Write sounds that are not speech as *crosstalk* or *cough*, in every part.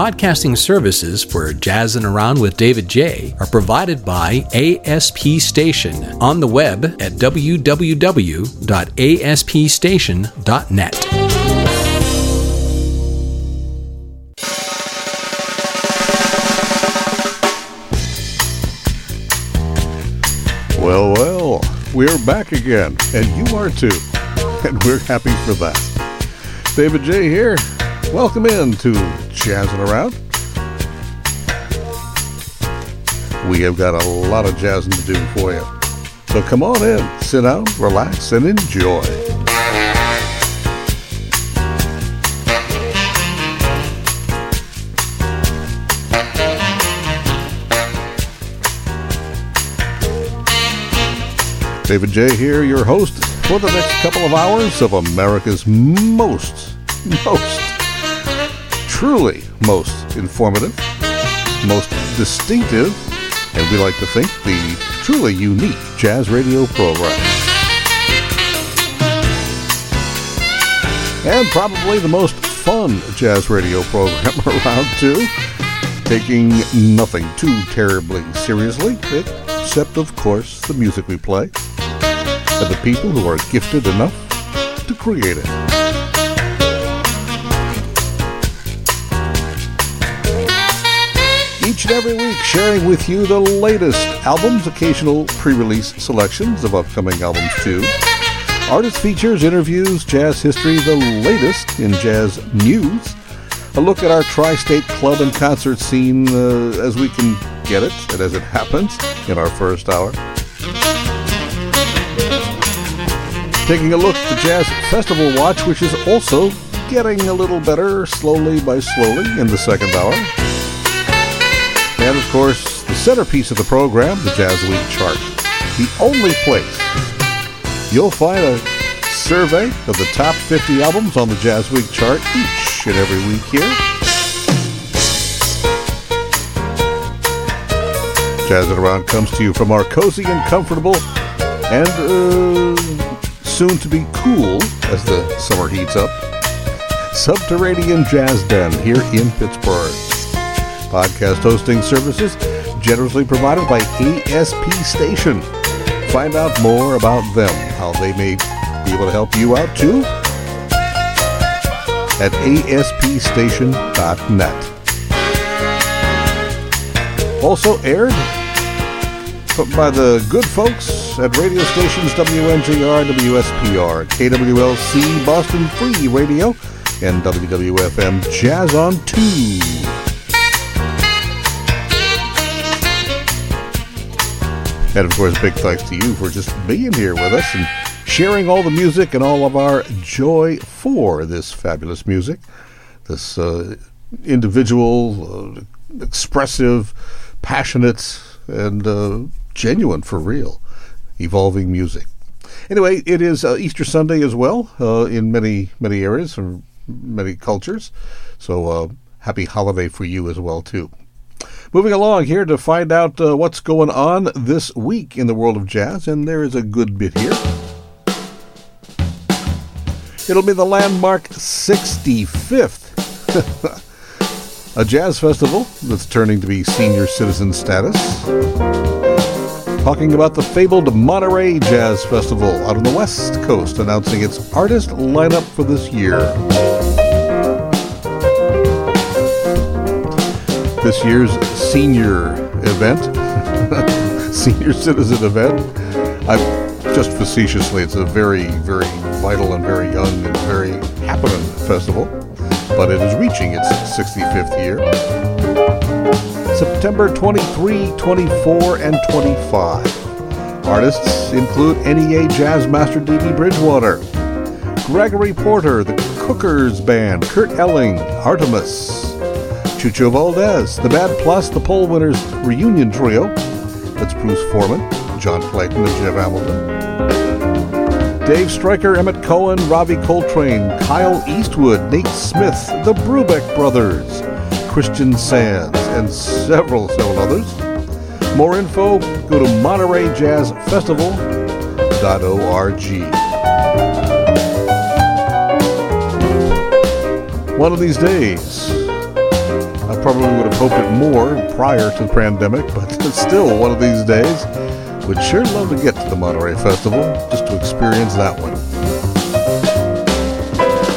Podcasting services for Jazzin' Around with David Jaye are provided by ASP Station on the web at www.aspstation.net. Well, well, we're back again, and you are too, and we're happy for that. David Jaye here. Welcome in to Jazzing Around. We have got a lot of jazzing to do for you. So come on in, sit down, relax, and enjoy. David Jaye. here, your host for the next couple of hours of America's most, *laughs* most, truly most informative, most distinctive, and we like to think the truly unique jazz radio program. And probably the most fun jazz radio program *laughs* around, too. Taking nothing too terribly seriously, except, of course, the music we play and the people who are gifted enough to create it. Each and every week, sharing with you the latest albums, occasional pre release selections of upcoming albums, too. Artist features, interviews, jazz history, the latest in jazz news. A look at our tri state club and concert scene uh, as we can get it and as it happens in our first hour. Taking a look at the Jazz Festival Watch, which is also getting a little better slowly by slowly in the second hour. And of course, the centerpiece of the program, the Jazz Week chart. The only place you'll find a survey of the top 50 albums on the Jazz Week chart each and every week here. Jazzing Around comes to you from our cozy and comfortable and uh, soon to be cool as the summer heats up. Subterranean Jazz Den here in Pittsburgh. Podcast hosting services generously provided by ASP Station. Find out more about them, how they may be able to help you out too, at aspstation.net. Also aired by the good folks at radio stations WNJR, WSPR, KWLC, Boston Free Radio, and WWFM Jazz on 2. And of course, big thanks to you for just being here with us and sharing all the music and all of our joy for this fabulous music. This uh, individual, uh, expressive, passionate, and uh, genuine for real, evolving music. Anyway, it is uh, Easter Sunday as well uh, in many many areas and many cultures. So uh, happy holiday for you as well too. Moving along here to find out uh, what's going on this week in the world of jazz, and there is a good bit here. It'll be the landmark 65th. *laughs* a jazz festival that's turning to be senior citizen status talking about the fabled Monterey Jazz Festival out on the West Coast, announcing its artist lineup for this year. This year's senior event, *laughs* senior citizen event, I just facetiously, it's a very, very vital and very young and very happening festival, but it is reaching its 65th year. September 23, 24, and 25. Artists include NEA Jazz Master Dee Dee Bridgewater, Gregory Porter, the Cookers Band, Kurt Elling, Artemis, Chucho Valdés, The Bad Plus, the Poll Winners Reunion Trio, that's Bruce Forman, John Clayton, and Jeff Hamilton. Dave Stryker, Emmet Cohen, Ravi Coltrane, Kyle Eastwood, Nate Smith, the Brubeck Brothers, Christian Sands, and several, several others. More info, go to MontereyJazzFestival.org. One of these days, I probably would have hoped it more prior to the pandemic, but still, one of these days, would sure love to get to the Monterey Festival just to experience that one.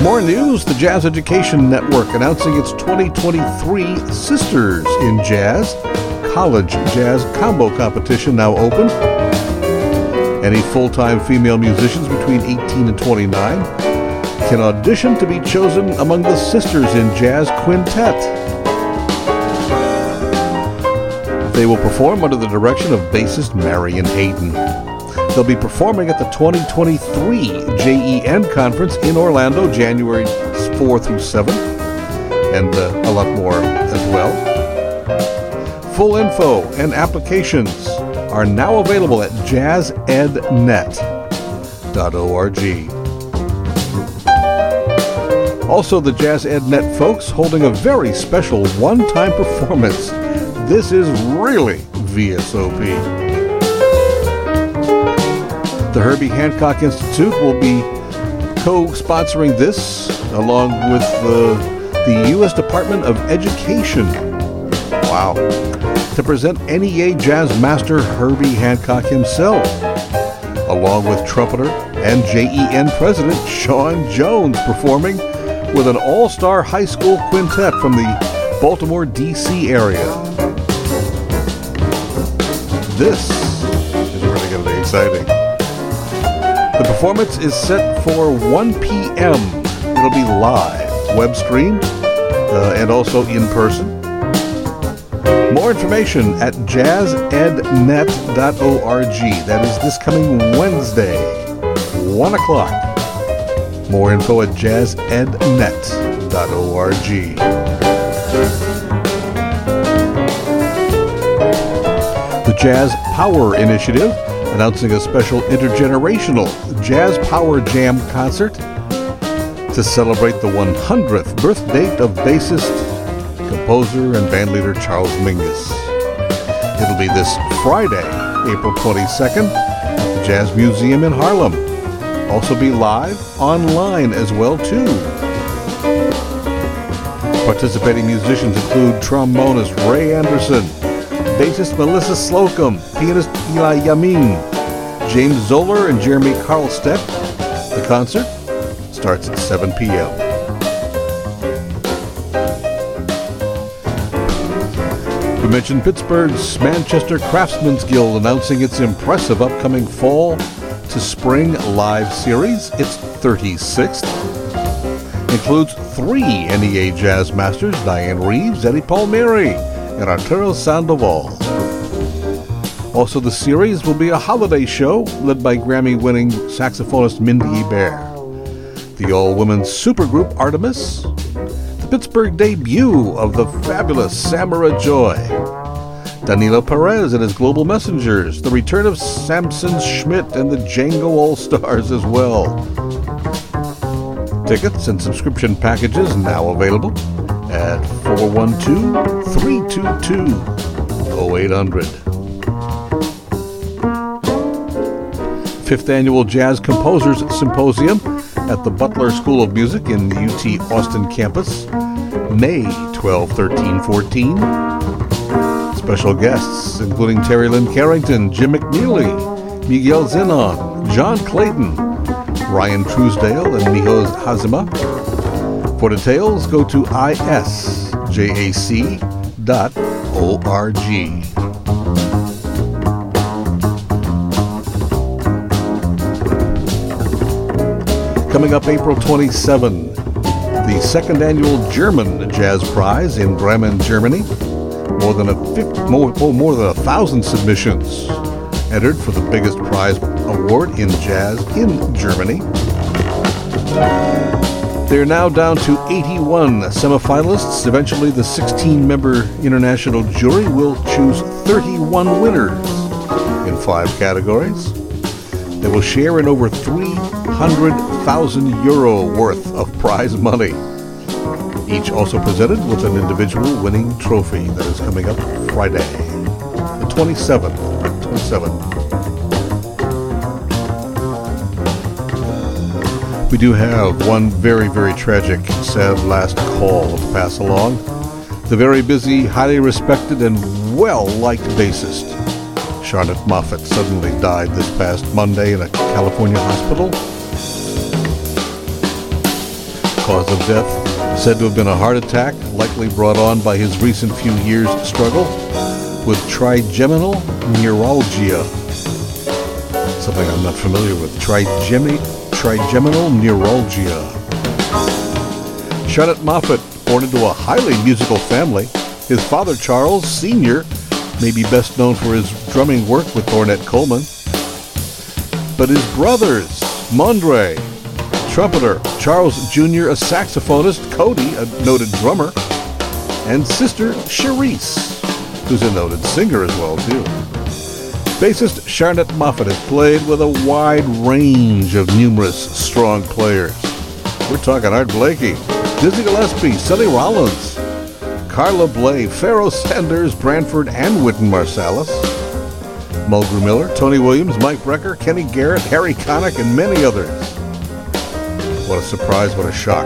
More news the Jazz Education Network announcing its 2023 Sisters in Jazz College Jazz Combo Competition now open. Any full time female musicians between 18 and 29 can audition to be chosen among the Sisters in Jazz Quintet. They will perform under the direction of bassist Marion Hayden. They'll be performing at the 2023 JEN Conference in Orlando, January 4 through 7, and uh, a lot more as well. Full info and applications are now available at jazzednet.org. Also, the Jazz Ed Net folks holding a very special one time performance. This is really VSOP. The Herbie Hancock Institute will be co sponsoring this along with the, the U.S. Department of Education. Wow to present NEA Jazz Master Herbie Hancock himself, along with trumpeter and JEN President Sean Jones performing with an all star high school quintet from the Baltimore, D.C. area. This is really going to be exciting. The performance is set for 1 p.m. It'll be live, web streamed, uh, and also in person. More information at jazzednet.org. That is this coming Wednesday, 1 o'clock. More info at jazzednet.org. Jazz Power Initiative announcing a special intergenerational Jazz Power Jam concert to celebrate the 100th birth date of bassist composer and bandleader Charles Mingus. It'll be this Friday, April 22nd, at the Jazz Museum in Harlem. Also be live online as well too. Participating musicians include trombonist Ray Anderson, bassist Melissa Slocum, pianist Eli Yamin, James Zollar, and Jeremy Carlstedt. The concert starts at 7 p.m. We mentioned Pittsburgh's Manchester Craftsmen's Guild announcing its impressive upcoming fall to spring live series. Its 36th. Includes three NEA Jazz Masters Dianne Reeves, Eddie Palmieri, and Arturo Sandoval. Also, the series will be a holiday show led by Grammy winning saxophonist Mindi Abair. The all women's supergroup Artemis, the Pittsburgh debut of the fabulous Samara Joy. Danilo Perez and his Global Messengers, the return of Samson Schmitt and the Django All Stars as well. Tickets and subscription packages now available at 412 322 0800. Fifth Annual Jazz Composers Symposium at the Butler School of Music in the UT Austin campus May 12, 13, 14. Special guests including Terri Lyne Carrington, Jim McNeely, Miguel Zenón, John Clayton, Ryan Truesdale, and Miho Hazama. For details, go to isjac.org. Coming up April 27, the second annual German Jazz Prize in Bremen, Germany. More than a more, oh, more than a thousand submissions entered for the biggest prize award in jazz in Germany. They're now down to 81 semifinalists. Eventually, the 16 member international jury will choose 31 winners in five categories. They will share in over 300,000 euro worth of prize money. Each also presented with an individual winning trophy that is coming up Friday, the 27th. 27th. We do have one very, very tragic, sad last call to pass along. the very busy, highly respected, and well liked bassist. Charnett Moffett, suddenly died this past Monday in a California hospital. Cause of death said to have been a heart attack, likely brought on by his recent few years' struggle with trigeminal neuralgia. Something I'm not familiar with. Trigemi- trigeminal neuralgia. Charnett Moffett, born into a highly musical family, his father Charles Sr. may be best known for his drumming work with Ornette Coleman. But his brothers, Mondre, trumpeter, Charles Jr., a saxophonist, Cody, a noted drummer, and sister Cherise, who's a noted singer as well, too. Bassist Charnett Moffett has played with a wide range of numerous strong players. We're talking Art Blakey, Dizzy Gillespie, Sonny Rollins, Carla Bley, Pharoah Sanders, Branford and Wynton Marsalis, Mulgrew Miller, Tony Williams, Mike Brecker, Kenny Garrett, Harry Connick, and many others. What a surprise, what a shock.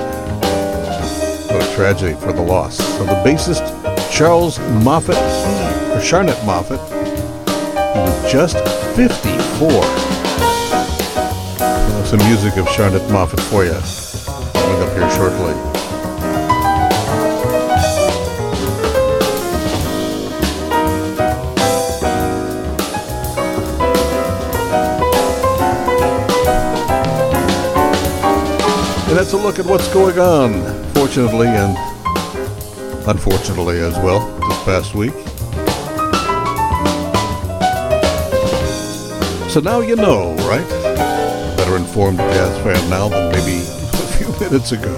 What a tragedy for the loss of the bassist Charles Moffett, or Charnett Moffett. Was just 54. Well, some music of Charnett Moffett for you. Coming up here shortly. And that's a look at what's going on, fortunately and unfortunately as well, this past week. So now you know, right? Better informed jazz fan now than maybe a few *laughs* minutes ago.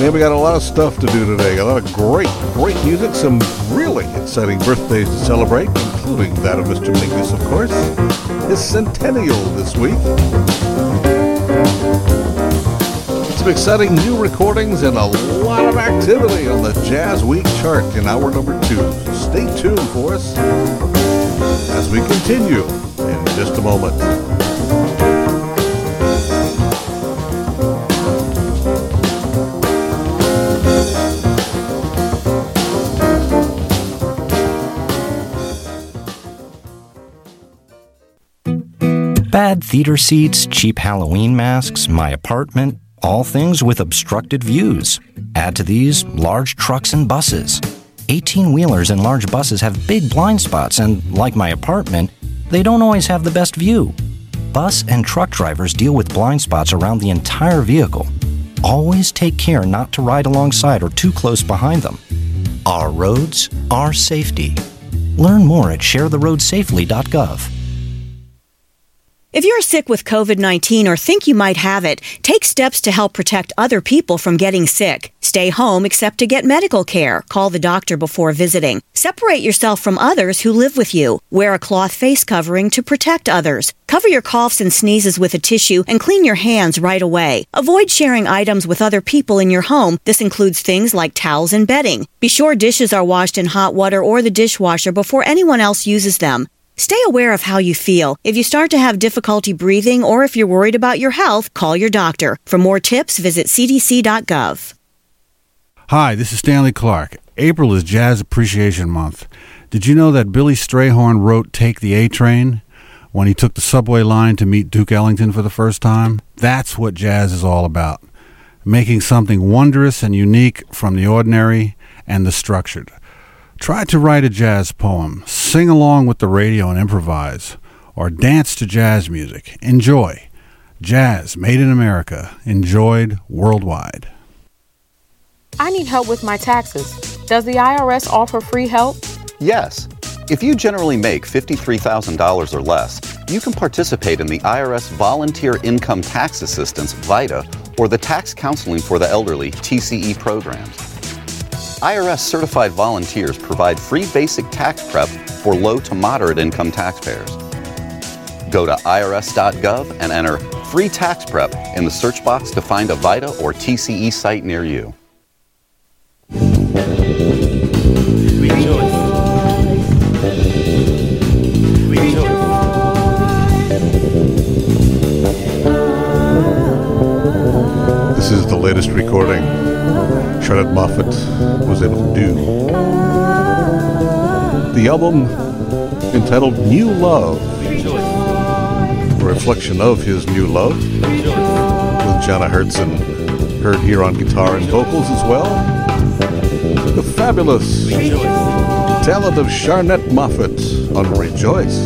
Man, we got a lot of stuff to do today. A lot of great, great music, some really exciting birthdays to celebrate, including that of Mr. Mingus, of course. His centennial this week. Some exciting new recordings and a lot of activity on the Jazz Week chart in hour number two. Stay tuned for us as we continue in just a moment. Bad theater seats, cheap Halloween masks, my apartment, all things with obstructed views. Add to these large trucks and buses. 18 wheelers and large buses have big blind spots, and like my apartment, they don't always have the best view. Bus and truck drivers deal with blind spots around the entire vehicle. Always take care not to ride alongside or too close behind them. Our roads, our safety. Learn more at sharetheroadsafely.gov. If you're sick with COVID 19 or think you might have it, take steps to help protect other people from getting sick. Stay home except to get medical care. Call the doctor before visiting. Separate yourself from others who live with you. Wear a cloth face covering to protect others. Cover your coughs and sneezes with a tissue and clean your hands right away. Avoid sharing items with other people in your home. This includes things like towels and bedding. Be sure dishes are washed in hot water or the dishwasher before anyone else uses them. Stay aware of how you feel. If you start to have difficulty breathing or if you're worried about your health, call your doctor. For more tips, visit cdc.gov. Hi, this is Stanley Clarke. April is Jazz Appreciation Month. Did you know that Billy Strayhorn wrote Take the A Train when he took the subway line to meet Duke Ellington for the first time? That's what jazz is all about. Making something wondrous and unique from the ordinary and the structured. Try to write a jazz poem, sing along with the radio and improvise, or dance to jazz music. Enjoy. Jazz made in America, enjoyed worldwide. I need help with my taxes. Does the IRS offer free help? Yes. If you generally make $53,000 or less, you can participate in the IRS Volunteer Income Tax Assistance, VITA, or the Tax Counseling for the Elderly, TCE programs. IRS certified volunteers provide free basic tax prep for low to moderate income taxpayers. Go to irs.gov and enter free tax prep in the search box to find a VITA or TCE site near you. This is the latest recording Charnett Moffett was able to do. The album entitled New Love, a reflection of his new love, with Jana Herzen heard here on guitar and vocals as well. The fabulous talent of Charnett Moffett on Rejoice.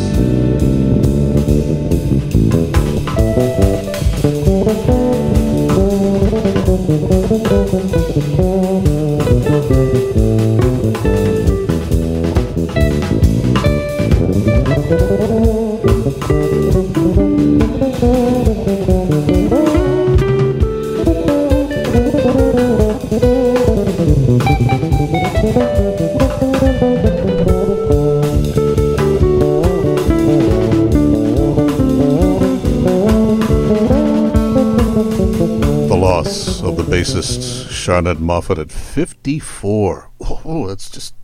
Bassist Charnett Moffett at 54. Oh, that's just.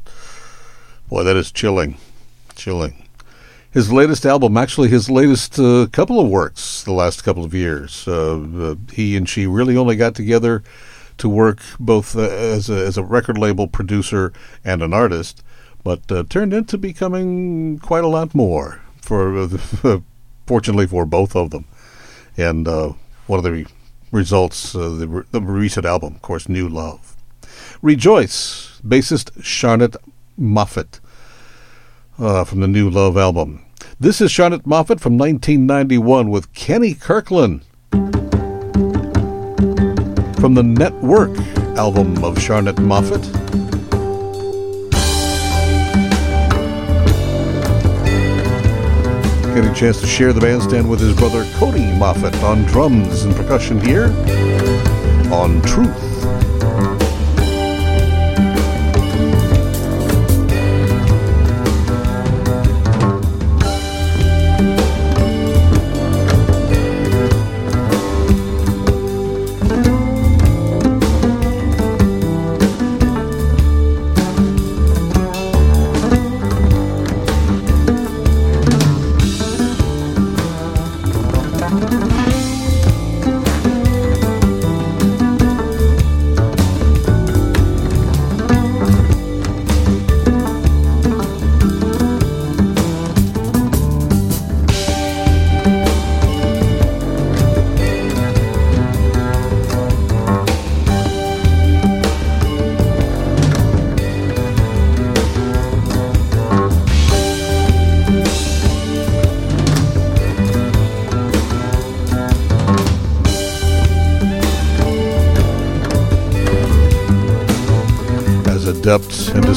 Boy, that is chilling. Chilling. His latest album, actually, his latest uh, couple of works the last couple of years. Uh, uh, he and she really only got together to work both uh, as, a, as a record label producer and an artist, but uh, turned into becoming quite a lot more, for *laughs* fortunately for both of them. And uh, one of the results, uh, the, the recent album, of course, New Love. Rejoice, bassist Charnett Moffett uh, from the New Love album. This is Charnett Moffett from 1991 with Kenny Kirkland from the Network album of Charnett Moffett. Getting a chance to share the bandstand with his brother Cody Moffett on drums and percussion here on Truth.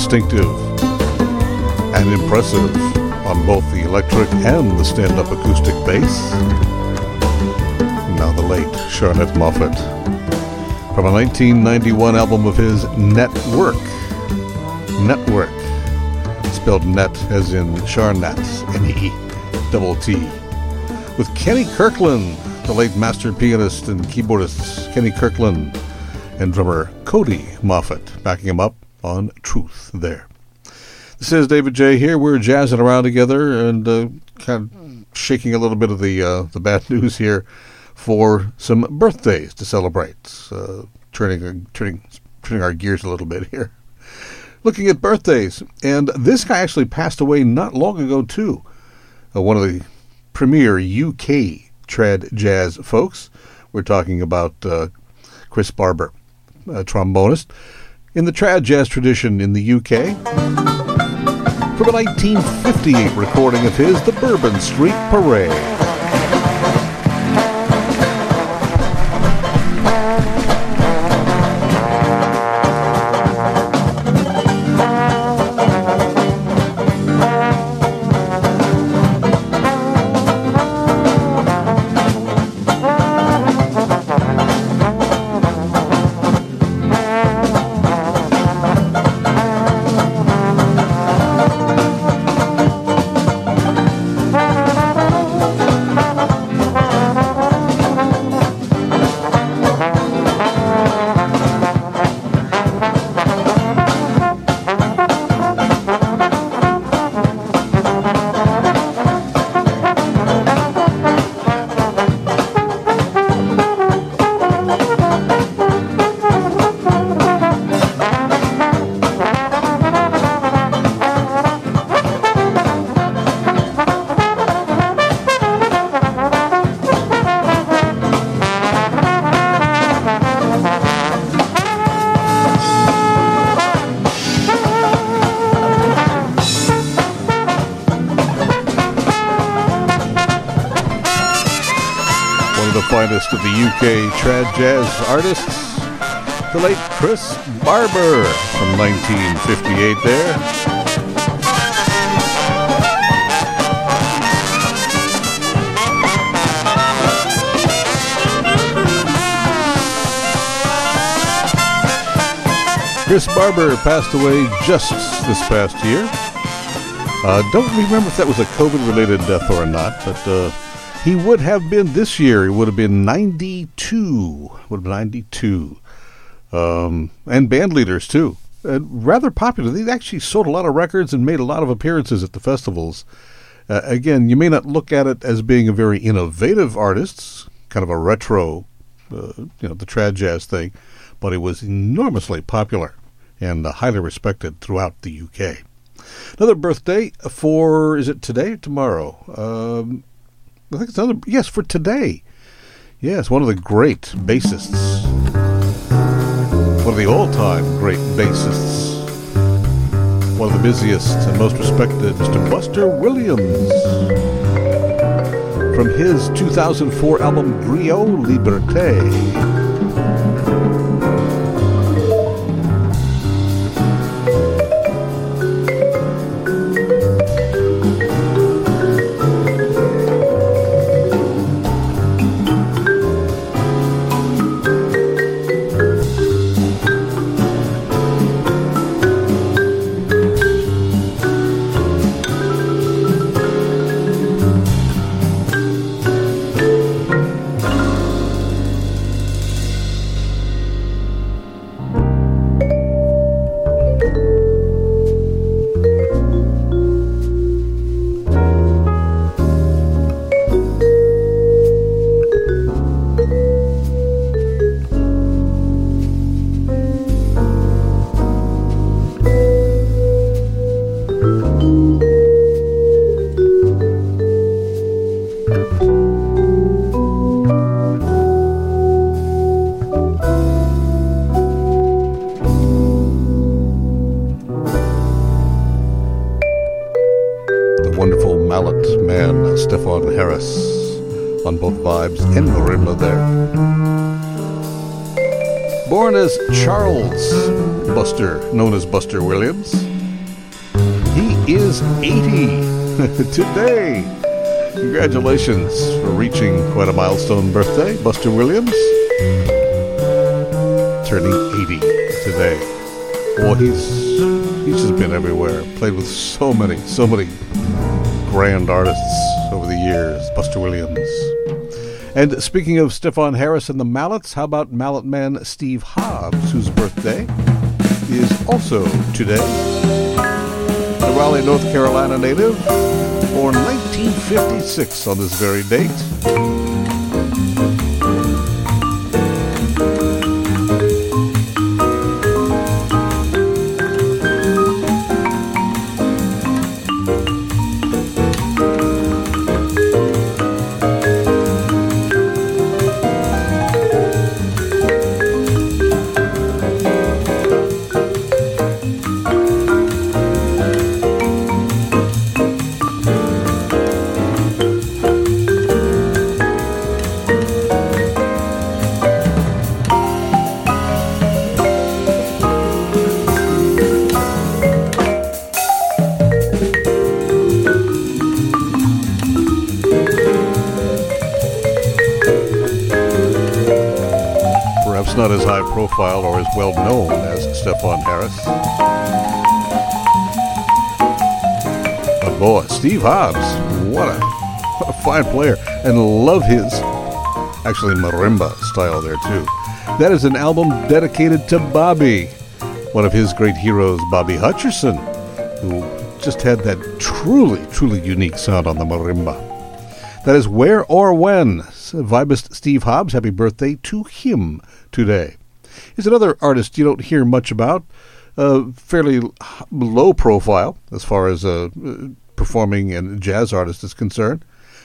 Distinctive and impressive on both the electric and the stand-up acoustic bass. Now the late Charnett Moffett from a 1991 album of his Network. Network. Spelled net as in Charnett, N-E, double T. With Kenny Kirkland, the late master pianist and keyboardist Kenny Kirkland, and drummer Cody Moffett backing him up on Truth there. This is David Jaye. here. We're jazzing around together and uh, kind of shaking a little bit of the uh, the bad *laughs* news here for some birthdays to celebrate. Uh, turning turning turning our gears a little bit here. Looking at birthdays, and this guy actually passed away not long ago too. Uh, one of the premier UK trad jazz folks. We're talking about uh, Chris Barber, a trombonist in the trad jazz tradition in the UK. From a 1958 recording of his, The Bourbon Street Parade. UK trad jazz artists, the late Chris Barber from 1958 there. Chris Barber passed away just this past year. Uh, don't remember if that was a COVID related death or not, but uh, he would have been this year. He would have been 92. Would have been 92. Um, and band leaders, too. Uh, rather popular. They actually sold a lot of records and made a lot of appearances at the festivals. Uh, again, you may not look at it as being a very innovative artist, kind of a retro, uh, you know, the trad jazz thing, but it was enormously popular and highly respected throughout the UK. Another birthday for, is it today or tomorrow? Um, I think it's another. Yes, for today. Yes, one of the great bassists. One of the all-time great bassists. One of the busiest and most respected, Mr. Buster Williams. From his 2004 album Griot Liberté. Known as Buster Williams. He is 80 *laughs* today. Congratulations for reaching quite a milestone birthday, Buster Williams. Turning 80 today. Boy, he's he's just been everywhere. Played with so many, so many grand artists over the years. Buster Williams. And speaking of Stefon Harris and the Mallets, how about Mallet man Steve Hobbs, whose birthday is also today. The Raleigh, North Carolina native, born 1956 on this very date. Steve Hobbs, what a, what a fine player, and love his actually marimba style there too. That is an album dedicated to Bobby, one of his great heroes, Bobby Hutcherson, who just had that truly, truly unique sound on the marimba. That is Where or When. Vibist Steve Hobbs, happy birthday to him today is another artist you don't hear much about. Uh, fairly low profile as far as uh, performing and jazz artist is concerned.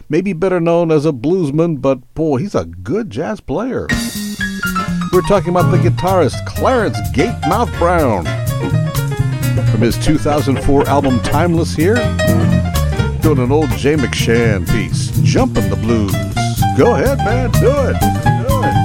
Maybe better known as a bluesman, but boy, he's a good jazz player. We're talking about the guitarist Clarence Gatemouth Brown. From his 2004 album Timeless here, doing an old Jay McShann piece, Jumpin' the Blues. Go ahead, man. Do it. Do it.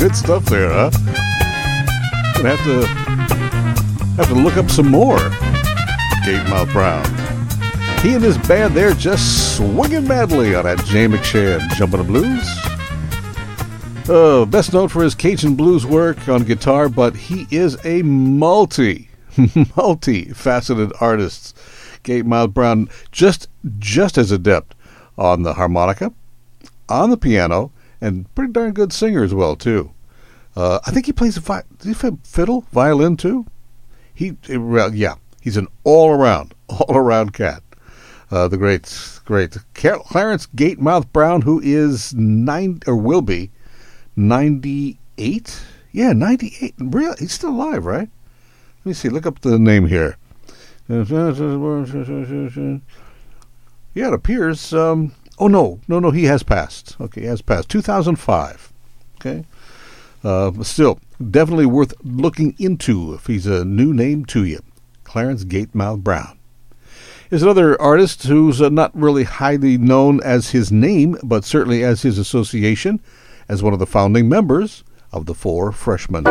Good stuff there, huh? Gonna have to have to look up some more. Gatemouth Brown. He and his band there just swinging madly on that Jay McShann jumping the blues. Uh, best known for his Cajun blues work on guitar, but he is a multi, *laughs* multi-faceted artist. Gatemouth Brown just just as adept on the harmonica, on the piano, and pretty darn good singer as well too. Uh, I think he plays vi- he fiddle, violin too. He, well, yeah, he's an all-around, *laughs* all-around cat. Uh, the great, great Clarence Gatemouth Brown, who is nine or will be ninety-eight. Yeah, ninety-eight. Real, he's still alive, right? Let me see. Look up the name here. Yeah, it appears. Um, oh no, no, no. He has passed. Okay, he has passed. Two thousand five. Okay. Uh, still, definitely worth looking into if he's a new name to you. Clarence Gatemouth Brown is another artist who's uh, not really highly known as his name, but certainly as his association as one of the founding members of the Four Freshmen.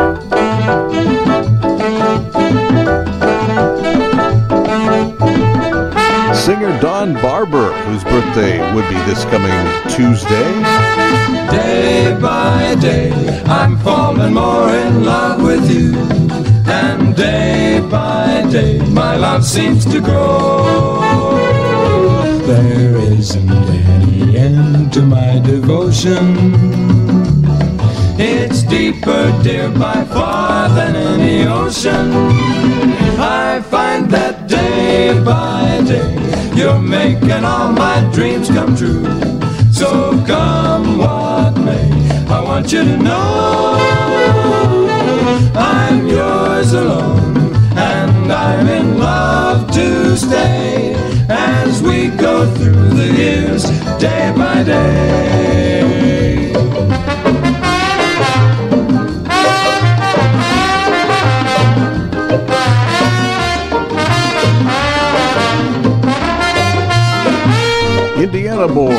Singer Don Barbour, whose birthday would be this coming Tuesday. Day by day, I'm falling more in love with you. And day by day, my love seems to grow. There isn't any end to my devotion. Deeper, dear, by far than any ocean. I find that day by day, you're making all my dreams come true. So come what may, I want you to know I'm yours alone, and I'm in love to stay as we go through the years, day by day. Indiana born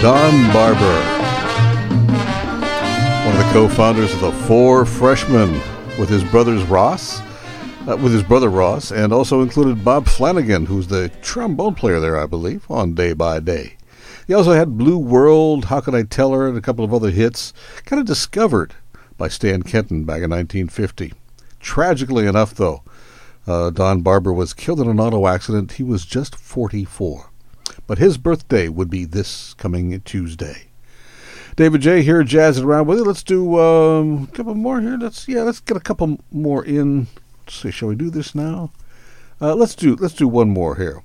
Don Barbour, one of the co founders of the Four Freshmen with his brothers Ross. Uh, with his brother Ross, and also included Bob Flanagan, who's the trombone player there, I believe, on Day by Day. He also had Blue World, How Can I Tell Her, and a couple of other hits, kind of discovered by Stan Kenton back in 1950. Tragically enough, though, uh, Don Barbour was killed in an auto accident. He was just 44. But his birthday would be this coming Tuesday. David Jaye here, jazzing around with you. Let's do um, a couple more here. Let's yeah, let's get a couple more in. Let's see, shall we do this now? Uh, let's do let's do one more here.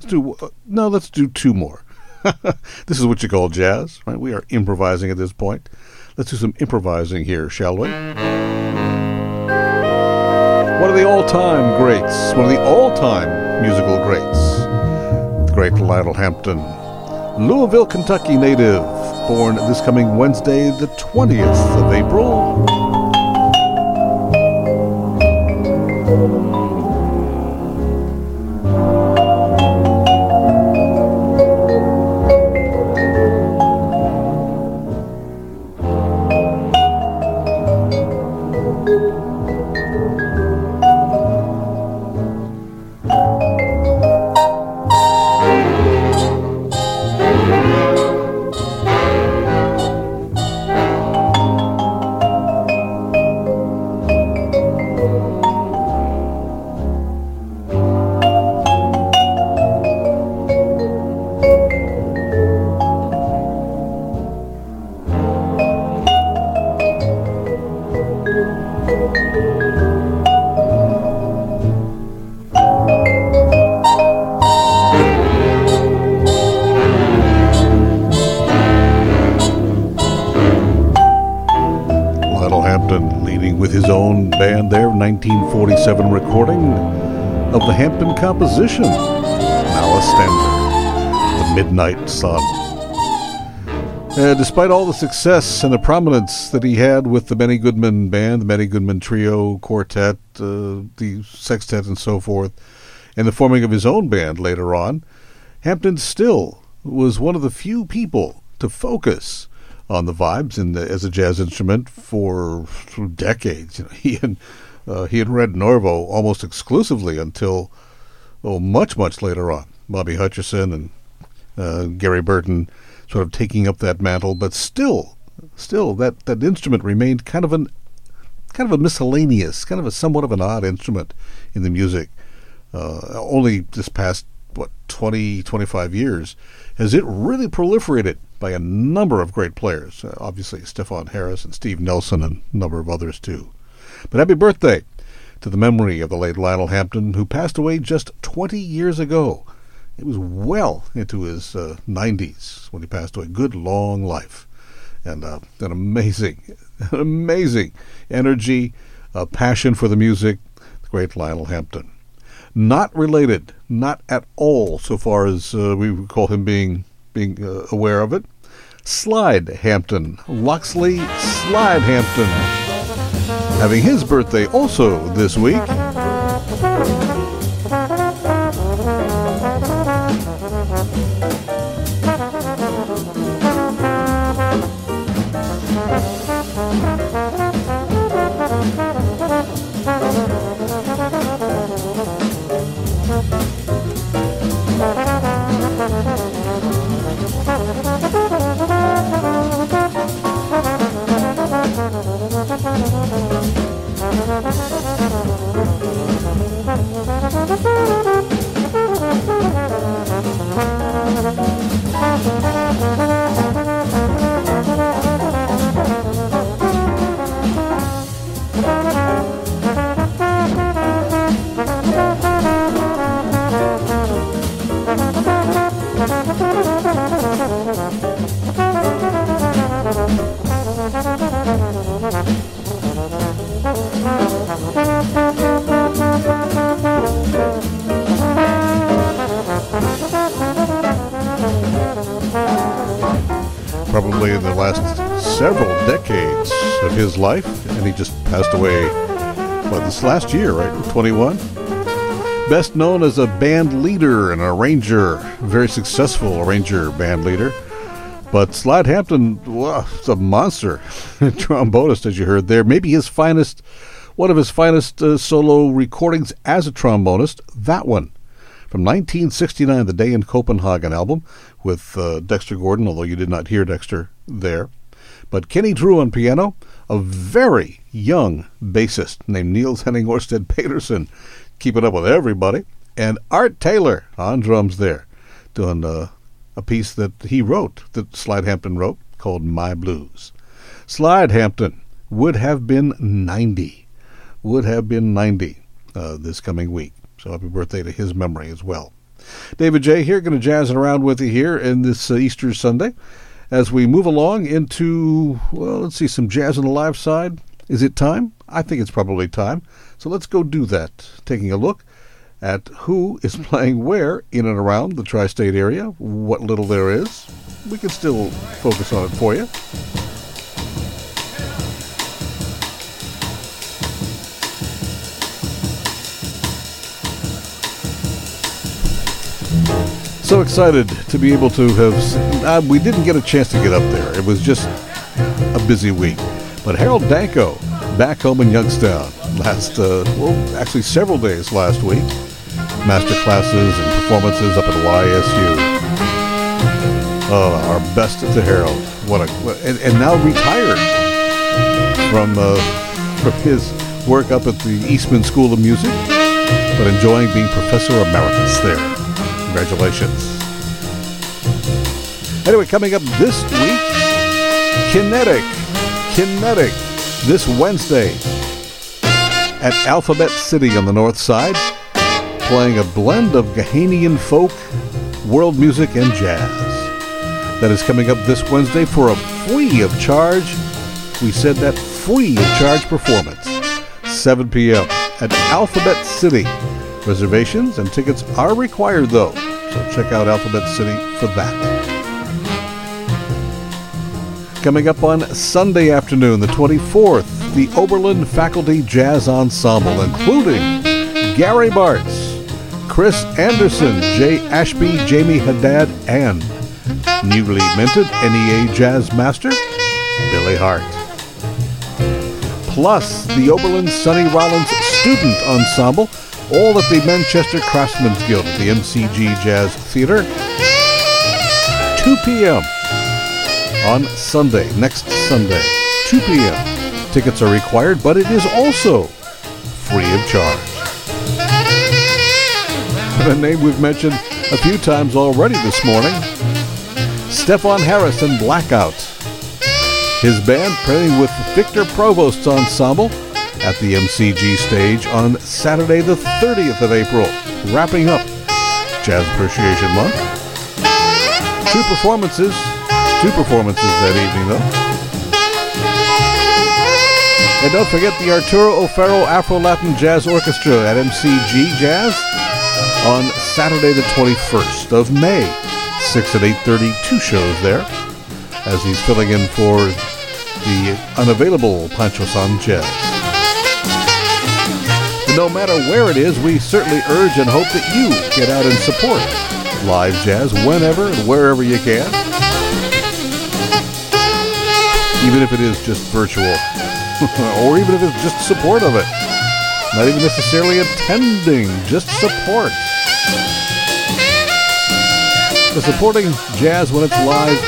Let's do uh, no, let's do two more. *laughs* this is what you call jazz, right? We are improvising at this point. Let's do some improvising here, shall we? One of the all-time greats, one of the all-time musical greats, the great Lionel Hampton, Louisville, Kentucky native, born this coming Wednesday, the 20th of April. The Sun. Uh, despite all the success and the prominence that he had with the Benny Goodman Band, the Benny Goodman Trio, Quartet, uh, the Sextet, and so forth, and the forming of his own band later on, Hampton still was one of the few people to focus on the vibes in the, as a jazz instrument for, for decades. You know, *laughs* he and uh, he and Red Norvo almost exclusively until oh much much later on. Bobby Hutcherson and uh, Gary Burton sort of taking up that mantle, but still, still that, that instrument remained kind of an kind of a miscellaneous, kind of a somewhat of an odd instrument in the music. Uh, only this past what 20, 25 years has it really proliferated by a number of great players. Uh, obviously, Stefon Harris and Steve Nelson and a number of others too. But happy birthday to the memory of the late Lionel Hampton, who passed away just 20 years ago. He was well into his uh, 90s when he passed away. Good long life. And uh, an amazing, *laughs* an amazing energy, uh, passion for the music, the great Lionel Hampton. Not related, not at all, so far as uh, we recall him being being uh, aware of it. Slide Hampton, Locksley Slide Hampton, having his birthday also this week. Probably in last several decades of his life, and he just passed away, well, this last year, right? 21? Best known as a band leader and arranger, very successful arranger, band leader. But Slide Hampton was a monster *laughs* trombonist, as you heard there. Maybe his finest, one of his finest uh, solo recordings as a trombonist, that one from 1969, the Day in Copenhagen album with uh, Dexter Gordon, although you did not hear Dexter there. But Kenny Drew on piano, a very young bassist named Niels Henning Orsted Pedersen, keeping up with everybody, and Art Taylor on drums there, doing uh, a piece that he wrote, that Slide Hampton wrote, called My Blues. Slide Hampton would have been 90, would have been 90 uh, this coming week. So happy birthday to his memory as well. David Jaye here, going to jazz it around with you here in this uh, Easter Sunday as we move along into, well, let's see, some jazz on the live side. Is it time? I think it's probably time. So let's go do that. Taking a look at who is *laughs* playing where in and around the tri state area, what little there is. We can still focus on it for you. So excited to be able to have. Uh, we didn't get a chance to get up there. It was just a busy week. But Harold Danko back home in Youngstown last, uh, well, actually several days last week. Master classes and performances up at YSU. Oh, our best at the Harold. What a and, and now retired from uh, from his work up at the Eastman School of Music, but enjoying being professor emeritus there. Congratulations. Anyway, coming up this week, Kinetic. Kinetic. This Wednesday at Alphabet City on the north side, playing a blend of Ghanaian folk, world music, and jazz. That is coming up this Wednesday for a free of charge. We said that free of charge performance. 7 p.m. at Alphabet City. Reservations and tickets are required though, so check out Alphabet City for that. Coming up on Sunday afternoon, the 24th, the Oberlin Faculty Jazz Ensemble, including Gary Bartz, Chris Anderson, Jay Ashby, Jamey Haddad, and newly minted NEA Jazz Master, Billy Hart. Plus, the Oberlin Sonny Rollins Student Ensemble, all at the Manchester Craftsmen's Guild at the MCG Jazz Theater, 2 p.m. on Sunday, next Sunday, 2 p.m. Tickets are required, but it is also free of charge. *laughs* A name we've mentioned a few times already this morning Stefon Harris and Blackout. His band playing with Victor Provost's ensemble at the MCG stage on Saturday, the 30th of April, wrapping up Jazz Appreciation Month. Two performances, two performances that evening, though. And don't forget the Arturo O'Farrill Afro Latin Jazz Orchestra at MCG Jazz on Saturday, the 21st of May. 6 at 8.30, two shows there, as he's filling in for the unavailable Poncho Sanchez. No matter where it is, we certainly urge and hope that you get out and support live jazz whenever and wherever you can. Even if it is just virtual, *laughs* or even if it's just support of it. Not even necessarily attending, just support. The supporting jazz when it's live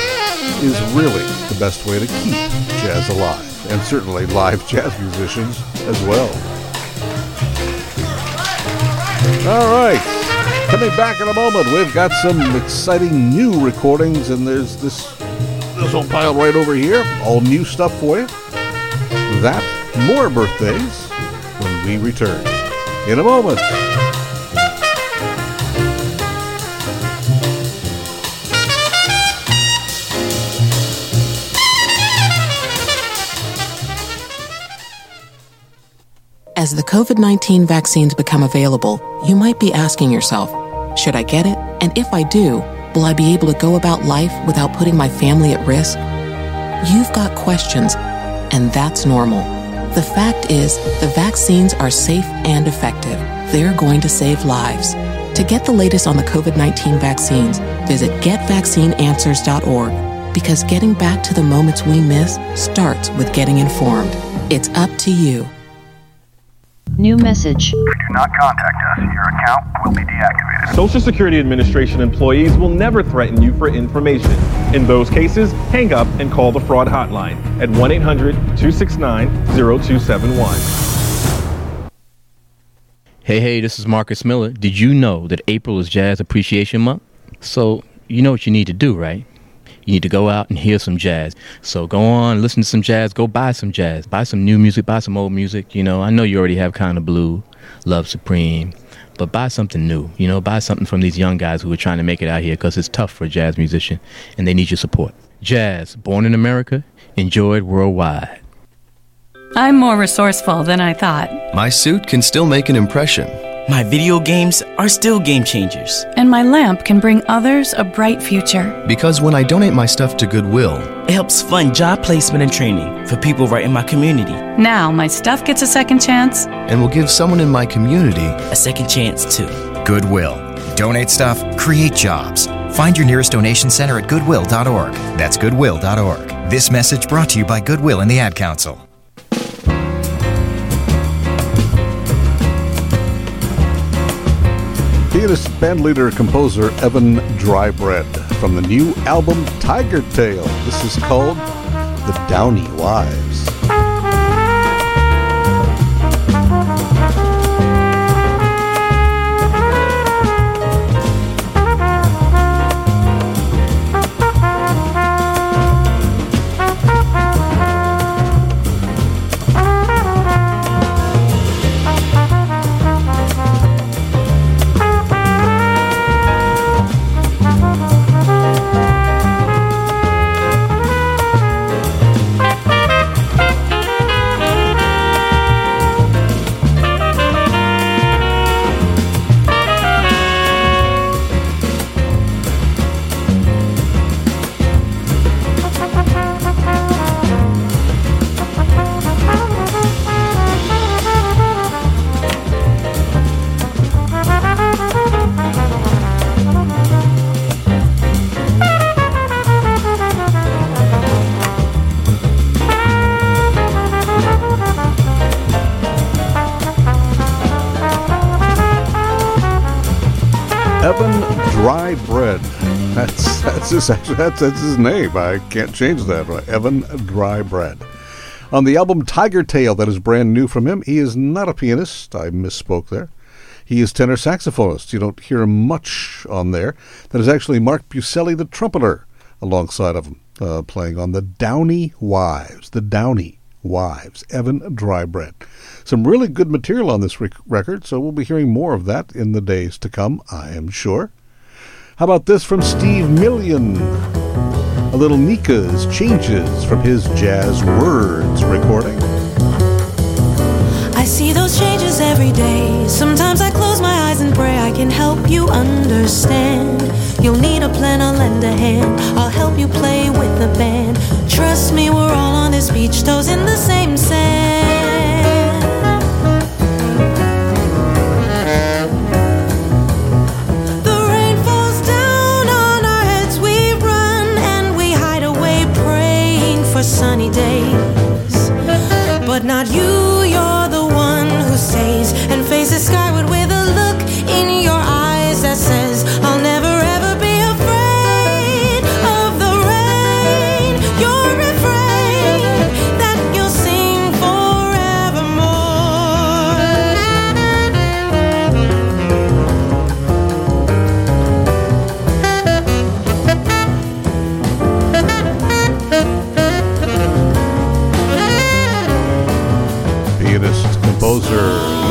is really the best way to keep jazz alive, and certainly live jazz musicians as well. All right, coming back in a moment, we've got some exciting new recordings, and there's this this whole pile right over here, all new stuff for you. That more birthdays when we return in a moment. As the COVID 19 vaccines become available, you might be asking yourself, should I get it? And if I do, will I be able to go about life without putting my family at risk? You've got questions, and that's normal. The fact is, the vaccines are safe and effective. They're going to save lives. To get the latest on the COVID 19 vaccines, visit getvaccineanswers.org because getting back to the moments we miss starts with getting informed. It's up to you. New message. If you do not contact us, your account will be deactivated. Social Security Administration employees will never threaten you for information. In those cases, hang up and call the fraud hotline at 1 800 269 0271. Hey, hey, this is Marcus Miller. Did you know that April is Jazz Appreciation Month? So, you know what you need to do, right? You need to go out and hear some jazz. So go on, listen to some jazz, go buy some jazz, buy some new music, buy some old music. You know, I know you already have kind of blue, love supreme, but buy something new. You know, buy something from these young guys who are trying to make it out here because it's tough for a jazz musician and they need your support. Jazz, born in America, enjoyed worldwide. I'm more resourceful than I thought. My suit can still make an impression. My video games are still game changers. And my lamp can bring others a bright future. Because when I donate my stuff to Goodwill, it helps fund job placement and training for people right in my community. Now my stuff gets a second chance. And will give someone in my community a second chance too. Goodwill. Donate stuff, create jobs. Find your nearest donation center at goodwill.org. That's goodwill.org. This message brought to you by Goodwill and the Ad Council. Pianist, bandleader, composer Evan Drybread from the new album Tiger Tail. This is called The Downy Wives. *laughs* That's that's his that's, his name. I can't change that. Evan Drybread. On the album Tiger Tail, that is brand new from him. He is not a pianist. I misspoke there. He is tenor saxophonist. You don't hear much on there. That is actually Mark Buselli, the trumpeter, alongside of him, uh, playing on the Downey Wives. The Downey Wives. Evan Drybread. Some really good material on this rec- record, so we'll be hearing more of that in the days to come, I am sure. How about this from Steve Million? A little Nika's Changes from his Jazz Words recording. I see those changes every day. Sometimes I close my eyes and pray I can help you understand. You'll need a plan, I'll lend a hand. I'll help you play with the band. Trust me, we're all on this beach, toes in the same sand. For sunny days. But not you,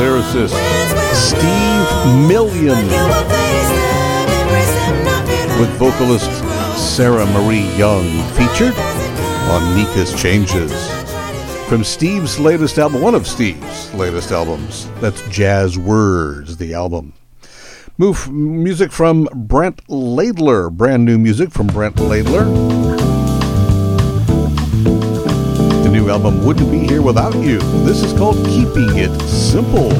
lyricist Steve Million. With vocalist Sarah Marie Young featured on Nika's Changes. From Steve's latest album, one of Steve's latest albums. That's Jazz Words, the album. Move music from Brent Laidler, brand new music from Brent Laidler. Album Wouldn't Be Here Without You. This is called Keeping It Simple.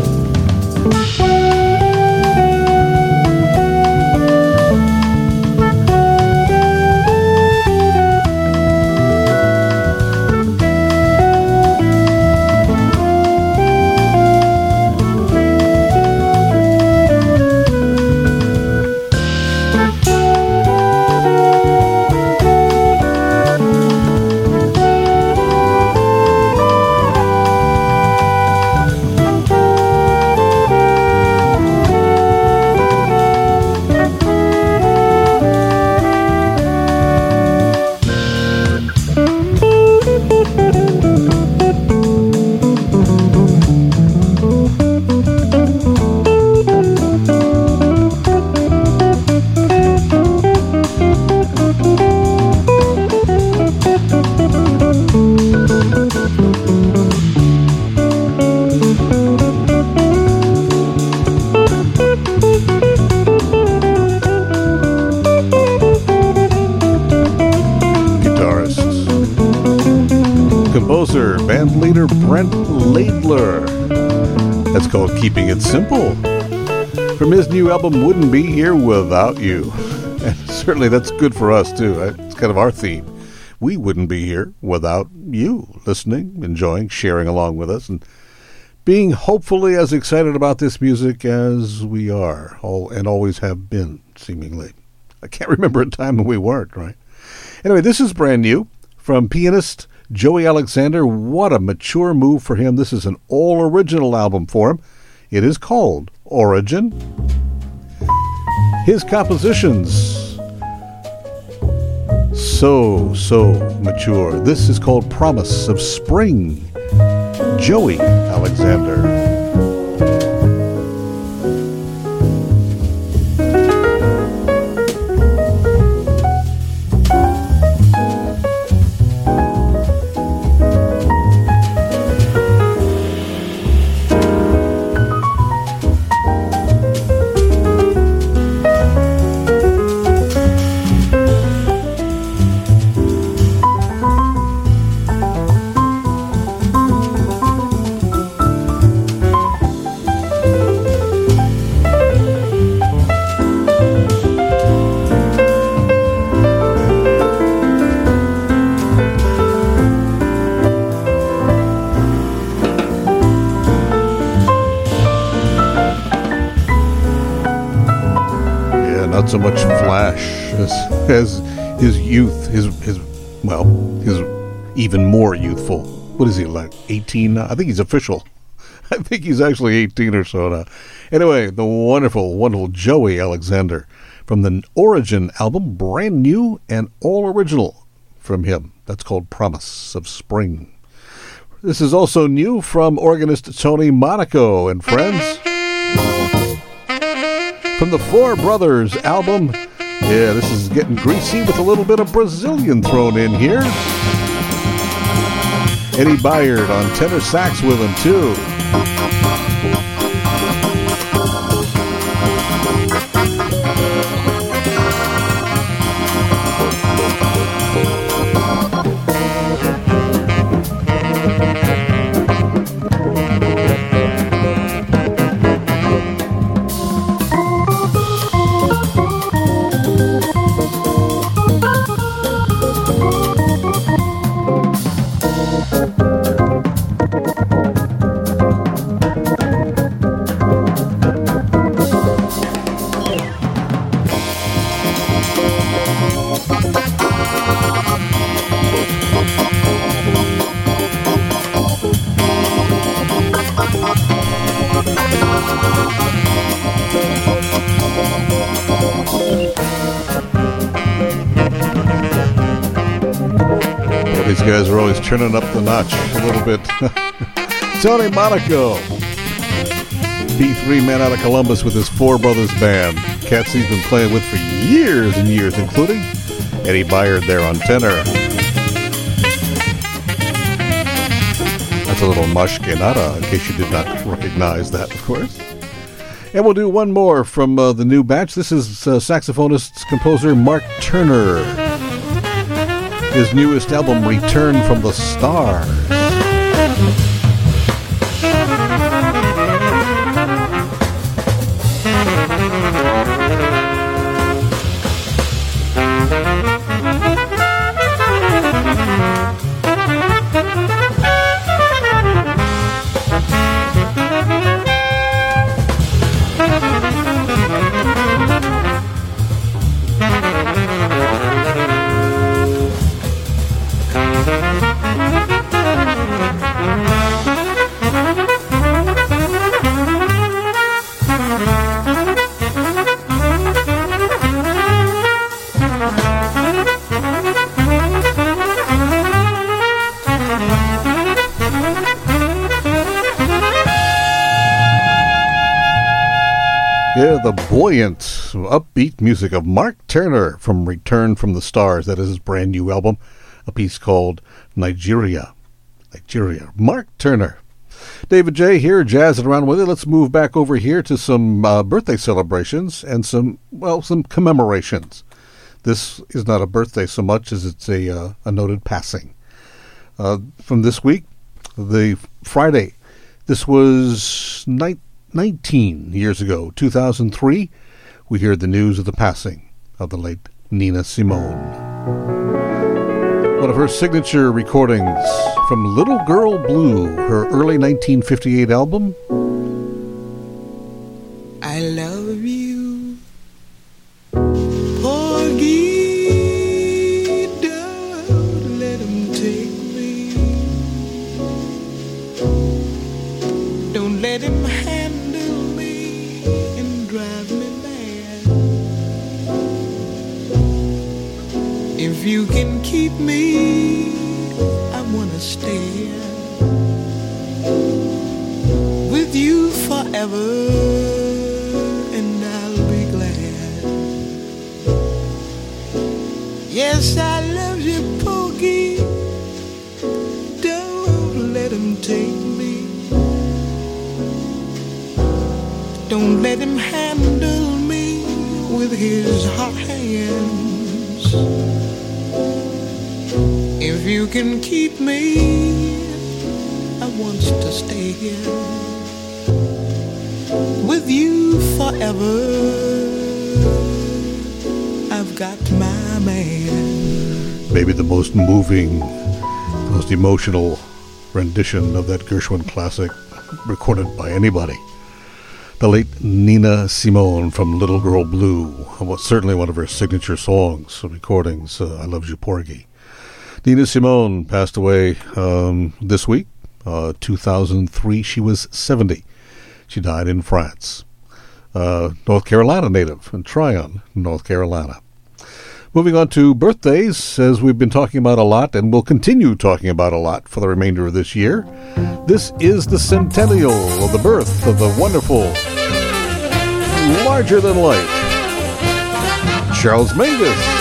Keeping It Simple. From his new album, Wouldn't Be Here Without You. And certainly that's good for us, too. right? It's kind of our theme. We wouldn't be here without you listening, enjoying, sharing along with us, and being hopefully as excited about this music as we are, all, and always have been, seemingly. I can't remember a time when we weren't, right? Anyway, this is brand new from pianist Joey Alexander. What a mature move for him. This is an all original album for him. It is called Origin. His compositions, so, so mature. This is called Promise of Spring. Joey Alexander. Much flash as, as his youth, his his well, his even more youthful. What is he like? Eighteen? I think he's official. *laughs* I think he's actually eighteen or so now. Anyway, the wonderful, wonderful Joey Alexander from the Origin album, brand new and all original from him. That's called Promise of Spring. This is also new from organist Tony Monaco and friends. From the Four Brothers album. Yeah, this is getting greasy with a little bit of Brazilian thrown in here. Eddie Bayard on tenor sax with him, too. Turning up the notch a little bit. *laughs* Tony Monaco, B3 man out of Columbus with his Four Brothers band. Cats he's been playing with for years and years, including Eddie Bayard there on tenor. That's a little Mas Que Nada, in case you did not recognize that, of course. And we'll do one more from uh, the new batch. This is uh, saxophonist composer Mark Turner. His newest album, Return from the Stars. Buoyant, upbeat music of Mark Turner from Return from the Stars. That is his brand new album, a piece called Nigeria. Nigeria. Mark Turner. David Jaye here, jazzing around with it. Let's move back over here to some uh, birthday celebrations and some, well, some commemorations. This is not a birthday so much as it's a, uh, a noted passing. Uh, from this week, the Friday, this was night. 19 years ago, 2003, we hear the news of the passing of the late Nina Simone. One of her signature recordings from Little Girl Blue, her early 1958 album. I love you can keep me, I wanna stay with you forever, and I'll be glad. Yes, I love you, Porgy. Don't let him take me. Don't let him handle me with his hot hands. If you can keep me, I want to stay here with you forever. I've got my man. Maybe the most moving, most emotional rendition of that Gershwin classic recorded by anybody. The late Nina Simone from Little Girl Blue, certainly one of her signature songs, recordings, uh, I Love You Porgy. Nina Simone passed away um, this week, uh, 2003. She was 70. She died in France. Uh, North Carolina native, in Tryon, North Carolina. Moving on to birthdays, as we've been talking about a lot and will continue talking about a lot for the remainder of this year. This is the centennial of the birth of the wonderful, larger than life, Charles Mingus.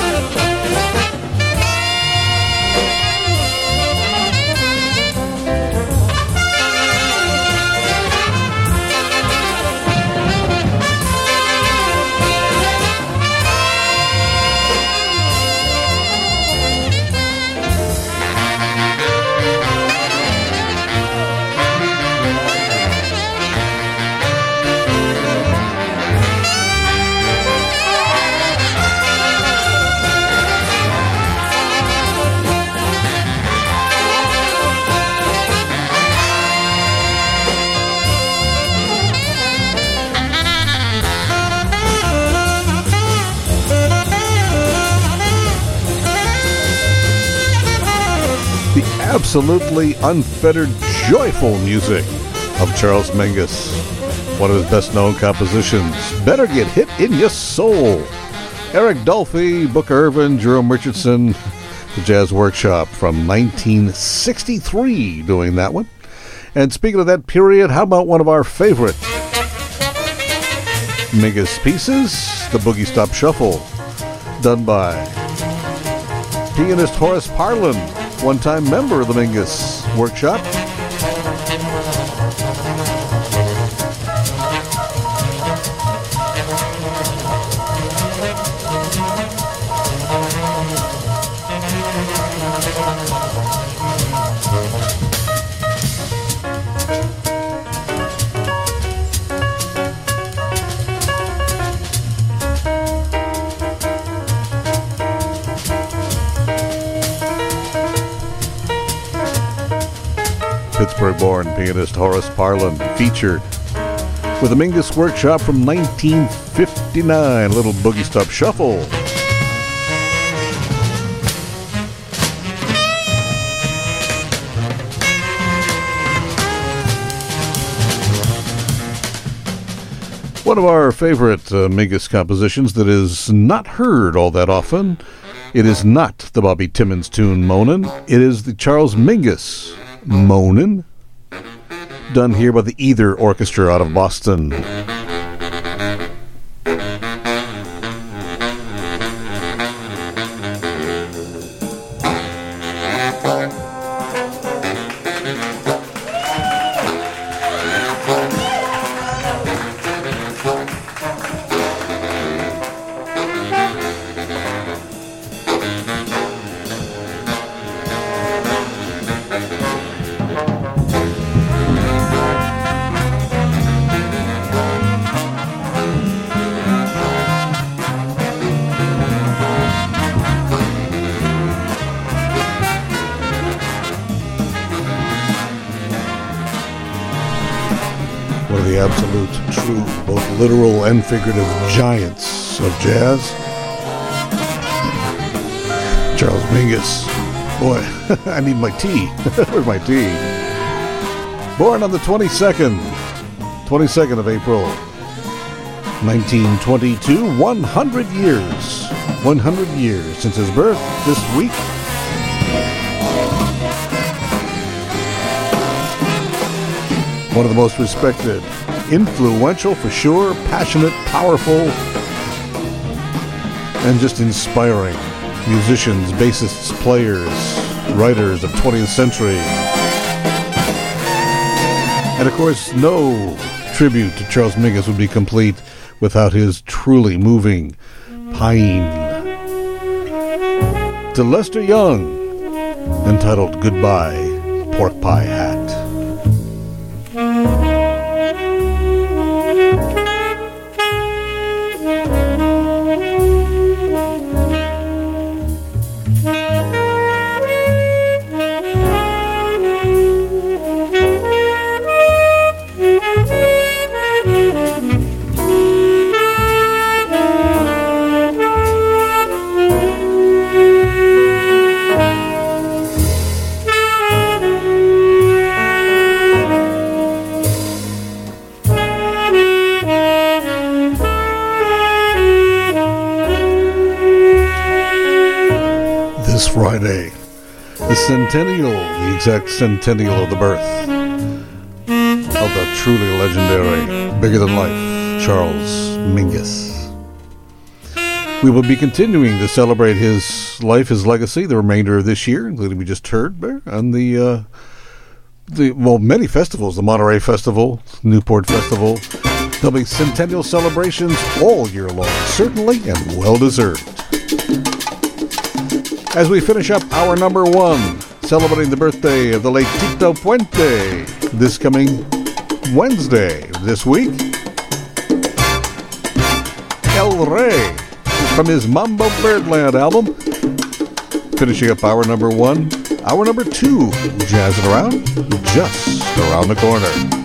Absolutely unfettered, joyful music of Charles Mingus. One of his best known compositions, Better Git It in Your Soul. Eric Dolphy, Booker Ervin, Jerome Richardson, *laughs* the Jazz Workshop from 1963 doing that one. And speaking of that period, how about one of our favorite Mingus pieces, the Boogie Stop Shuffle, done by pianist Horace Parlan one time member of the Mingus Workshop. Parlan featured with a Mingus Workshop from 1959, Little Boogie Stop Shuffle. One of our favorite uh, Mingus compositions that is not heard all that often. It is not the Bobby Timmons tune Moanin'. It is the Charles Mingus Moanin', done here by the Either Orchestra out of Boston. Figurative giants of jazz. Charles Mingus. Boy, *laughs* I need my tea. *laughs* Where's my tea? Born on the 22nd, 22nd of April, 1922, 100 years. 100 years since his birth this week. One of the most respected influential for sure, passionate, powerful, and just inspiring musicians, bassists, players, writers of 20th century. And of course, no tribute to Charles Mingus would be complete without his truly moving Pine to Lester Young, entitled Goodbye, Pork Pie Hat. Exact centennial of the birth of the truly legendary, bigger than life, Charles Mingus. We will be continuing to celebrate his life, his legacy, the remainder of this year, including we just heard and the uh, the well, many festivals, the Monterey Festival, Newport Festival. There'll be centennial celebrations all year long, certainly, and well deserved. As we finish up our number one, celebrating the birthday of the late Tito Puente, this coming Wednesday this week. El Rey from his Mambo Birdland album. Finishing up hour number one, hour number two, jazzing around, just around the corner.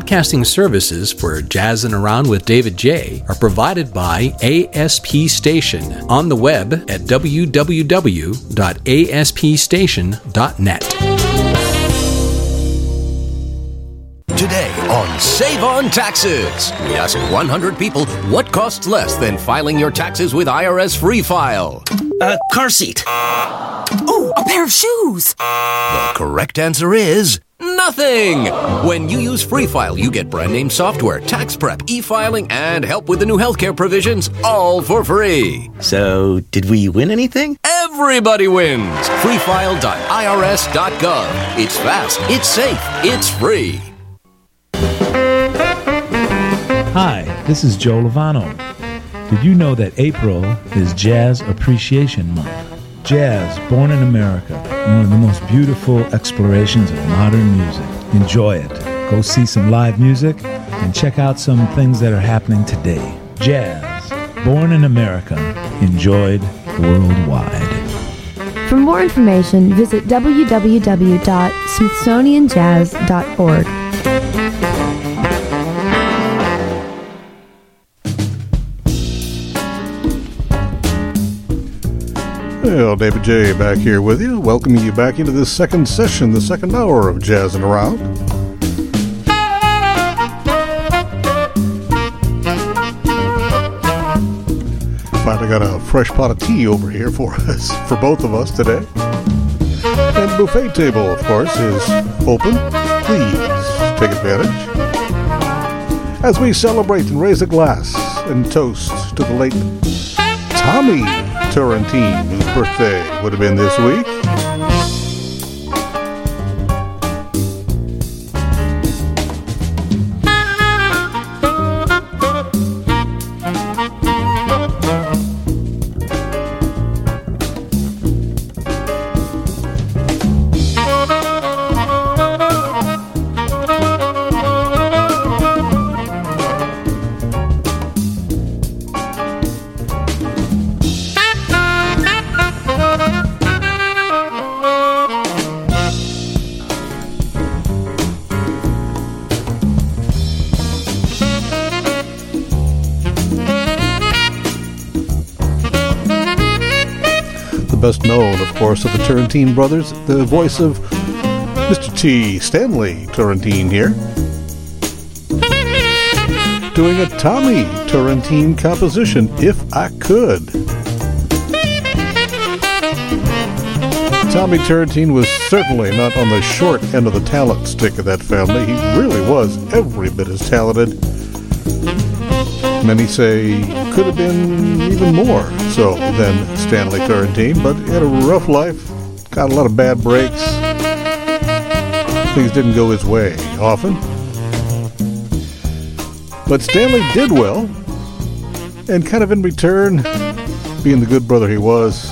Podcasting services for Jazzin' Around with David Jaye are provided by ASP Station on the web at www.aspstation.net. Today on Save on Taxes, we ask 100 people what costs less than filing your taxes with IRS Free File. A car seat. Oh, a pair of shoes. The correct answer is nothing. When you use Free File, you get brand name software, tax prep, e filing, and help with the new healthcare provisions, all for free. So, did we win anything? Everybody wins. Freefile.irs.gov. It's fast, it's safe, it's free. Hi, this is Joe Lovano. Did you know that April is Jazz Appreciation Month? Jazz, born in America, one of the most beautiful explorations of modern music. Enjoy it. Go see some live music and check out some things that are happening today. Jazz, born in America, enjoyed worldwide. For more information, visit www.smithsonianjazz.org. Well, David Jaye. back here with you, welcoming you back into this second session, the second hour of Jazzin' Around. Finally got a fresh pot of tea over here for *laughs* us, for both of us today. And buffet table, of course, is open. Please take advantage. As we celebrate and raise a glass and toast to the late Tommy Turrentine, birthday would have been this week. Course, of the Turrentine brothers, the voice of Mr. T. Stanley Turrentine here. doing a Tommy Turrentine composition, If I Could. Tommy Turrentine was certainly not on the short end of the talent stick of that family. He really was every bit as talented. Many say could have been even more so than Stanley Turrentine, but he had a rough life, got a lot of bad breaks. Things didn't go his way often. But Stanley did well, and kind of in return, being the good brother he was,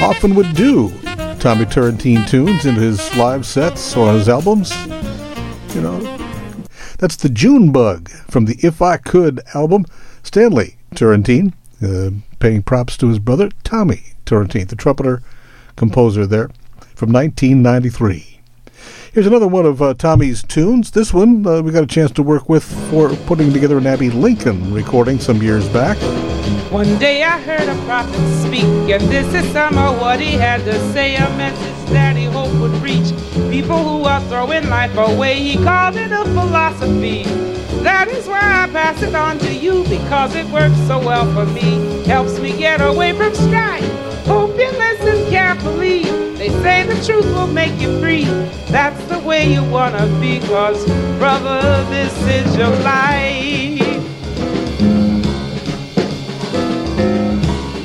often would do Tommy Turrentine tunes into his live sets or his albums. You know, that's the June Bug from the If I Could album. Stanley Turrentine, uh, paying props to his brother Tommy Turrentine, the trumpeter composer there, from 1993. Here's another one of uh, Tommy's tunes. This one uh, we got a chance to work with for putting together an Abbey Lincoln recording some years back. One day I heard a prophet speak, and this is some of what he had to say. A message that he hoped would reach people who are throwing life away. He called it a philosophy. That is why I pass it on to you because it works so well for me. Helps me get away from strife. Hope you listen carefully. They say the truth will make you free. That's the way you wanna be, cause brother, this is your life.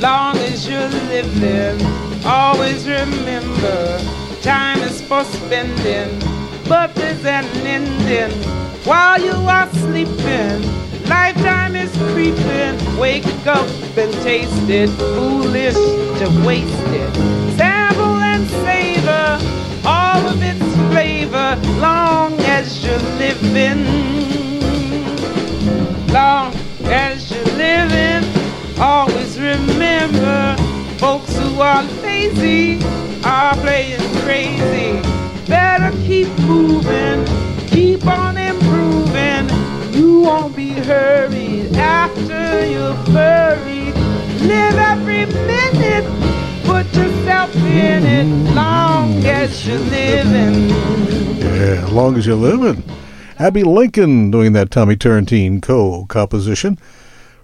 Long as you're living, always remember time is for spending, but there's an ending while you are sleeping. Lifetime is creeping. Wake up and taste it. Foolish to waste it. Sample and savor all of its flavor. Long as you're living. Long as you're living. Always remember folks who are lazy are playing crazy. Better keep moving. Keep on improving. You won't be hurried after you're buried. Live every minute, put yourself in it, long as you're living. Yeah, long as you're living. Abbey Lincoln doing that Tommy Turrentine co-composition.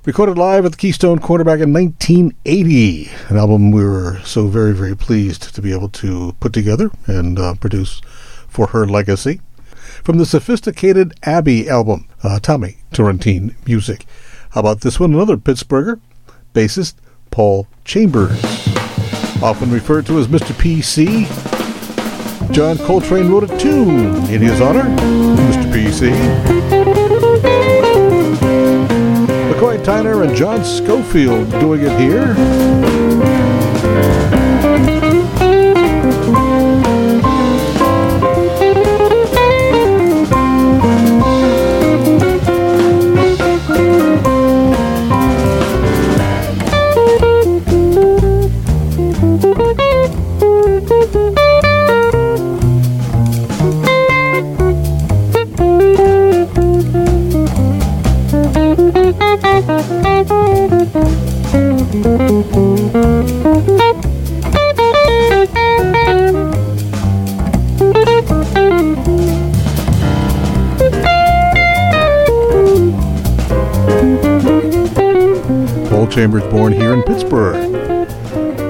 Recorded live at the Keystone Korner back in 1980, an album we were so very, very pleased to be able to put together and uh, produce for her legacy. From the Sophisticated Abbey album, uh, Tommy Turrentine music. How about this one? Another Pittsburgher, bassist Paul Chambers. Often referred to as Mr. PC, John Coltrane wrote a tune in his honor, Mr. PC. McCoy Tyner and John Scofield doing it here. Chambers born here in Pittsburgh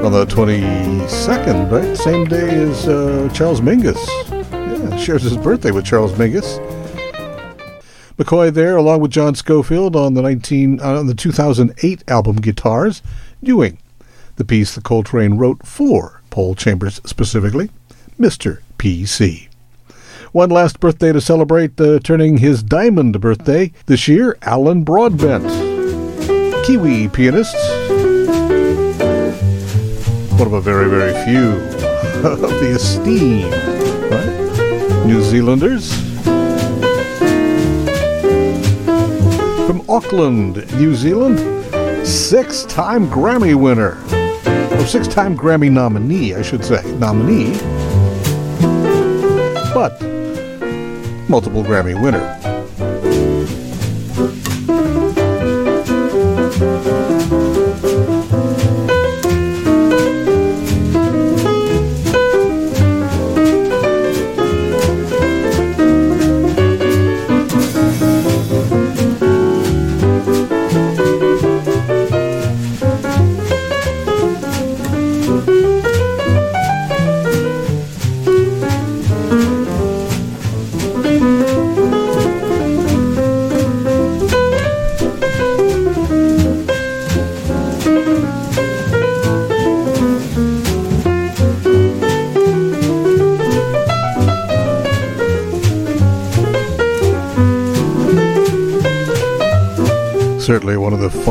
on the 22nd, right? Same day as uh, Charles Mingus. Yeah, shares his birthday with Charles Mingus. McCoy there, along with John Scofield on the 19 uh, on the 2008 album Guitars, doing the piece that Coltrane wrote for Paul Chambers specifically, Mr. PC. One last birthday to celebrate, uh, turning his diamond birthday this year, Alan Broadbent. Kiwi pianists. One of a very, very few of the esteemed right? New Zealanders. From Auckland, New Zealand, six time Grammy winner. Or six time Grammy nominee, I should say. Nominee. But multiple Grammy winner.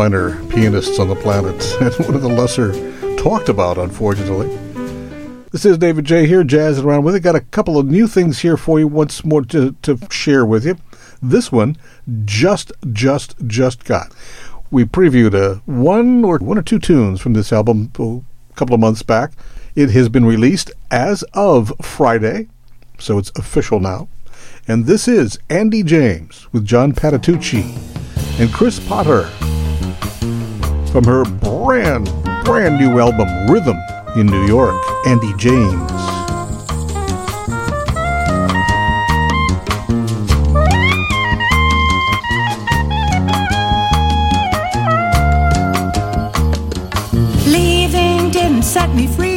Pianists on the planet, *laughs* and one of the lesser talked about, unfortunately. This is David Jaye. here, jazzing around with it. Got a couple of new things here for you once more to, to share with you. This one just, just, just got. We previewed a one or one or two tunes from this album a couple of months back. It has been released as of Friday, so it's official now. And this is Andy James with John Patitucci and Chris Potter from her brand, brand new album, Rhythm in New York, Andy James. Leaving didn't set me free.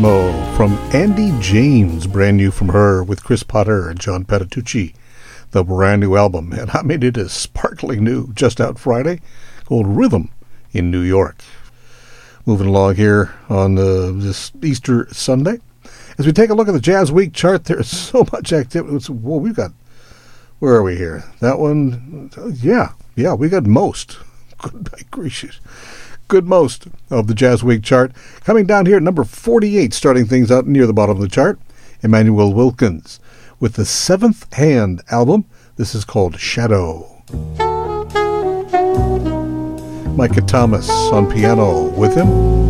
Ritmo from Andy James, brand new from her with Chris Potter and John Patitucci, the brand new album. And I made it as sparkling new just out Friday called Rhythm in New York. Moving along here on uh, this Easter Sunday. As we take a look at the JazzWeek chart, there's so much activity. It's, well, we've got, where are we here? That one, yeah, yeah, we got most. *laughs* Good gracious good most of the JazzWeek chart. Coming down here at number 48, starting things out near the bottom of the chart, Immanuel Wilkins with the Seventh Hand album. This is called Shadow. Micah Thomas on piano with him.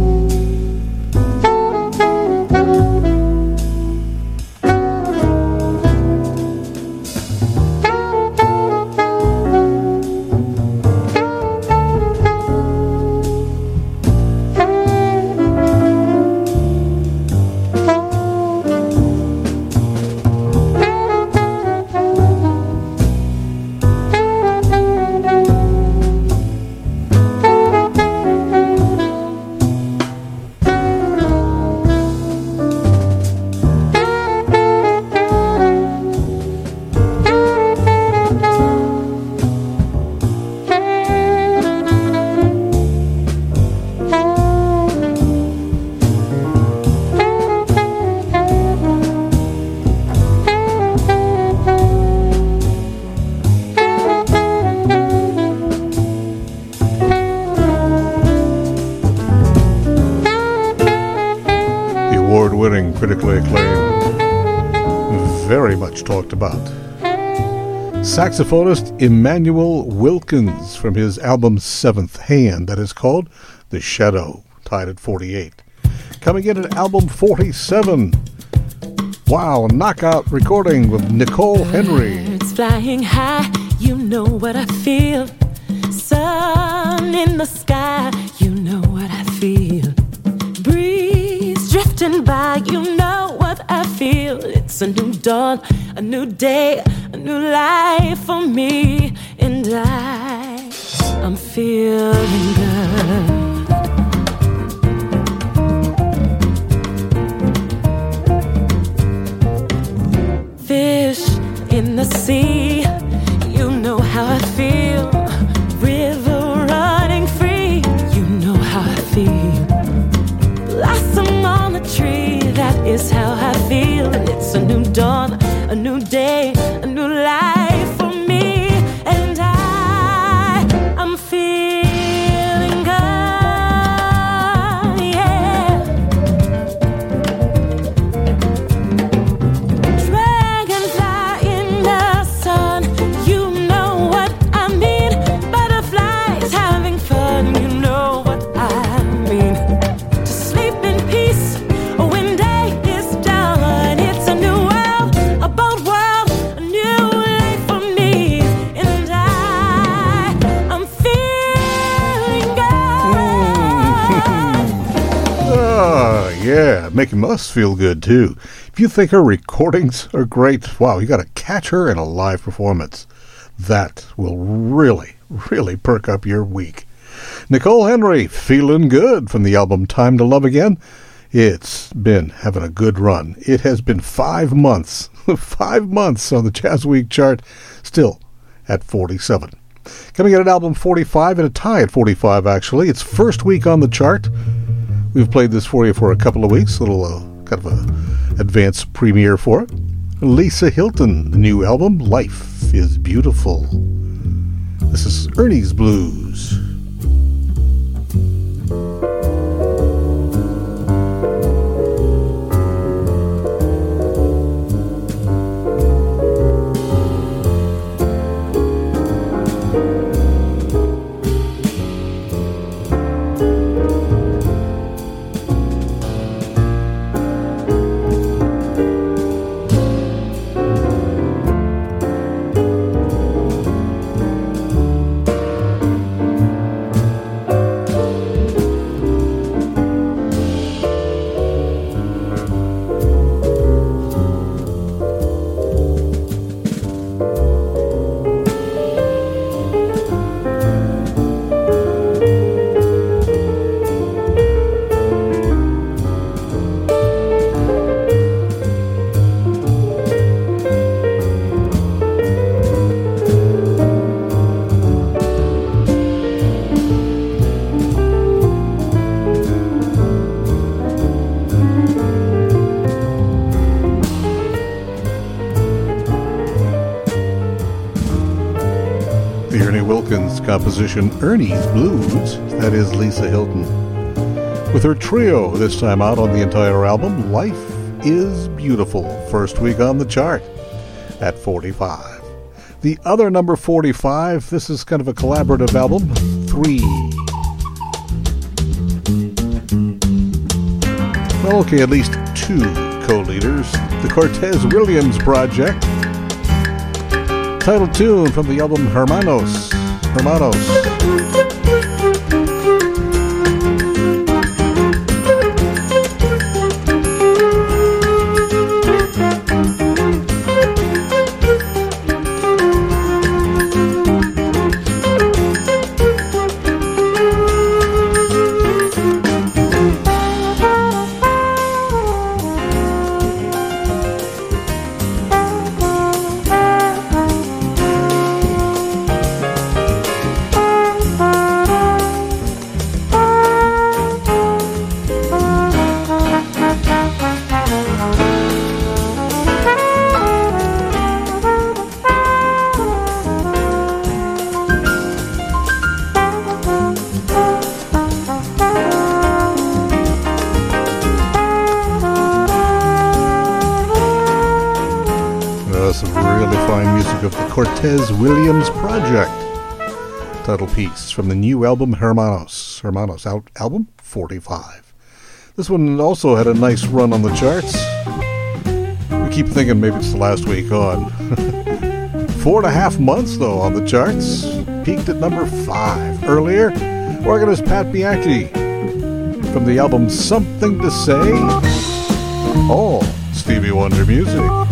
About. Saxophonist Immanuel Wilkins from his album Seventh Hand, that is called The Shadow, tied at 48. Coming in at album 47. Wow, knockout recording with Nicole Henry. Birds flying high, you know what I feel. Sun in the sky, you know what I feel. Breeze drifting by, you know I feel. It's a new dawn, a new day, a new life for me, and I, I'm feeling good. Fish in the sea, you know how I feel. Is how I feel. And it's a new dawn, a new day, a new life making us feel good too. If you think her recordings are great, wow, you got to catch her in a live performance. That will really, really perk up your week. Nicole Henry, feeling good from the album Time to Love Again. It's been having a good run. It has been five months, *laughs* five months on the JazzWeek chart, still at 47. Coming in at album 45 and a tie at 45, actually. It's first week on the chart. We've played this for you for a couple of weeks, a little uh, kind of a advanced premiere for it. Lisa Hilton, the new album, Life is Beautiful. This is Ernie's Blues. Composition Ernie's Blues, that is Lisa Hilton. With her trio this time out on the entire album, Life is Beautiful, first week on the chart at 45. The other number 45, this is kind of a collaborative album, Three. Well, okay, at least two co leaders. The Cortez Williams Project. Title tune from the album Hermanos. Hermanos. Uh, Piece from the new album Hermanos. Hermanos out album 45. This one also had a nice run on the charts. We keep thinking maybe it's the last week on. *laughs* Four and a half months though on the charts. Peaked at number five. Earlier, organist Pat Bianchi from the album Something to Say. All Stevie Wonder music.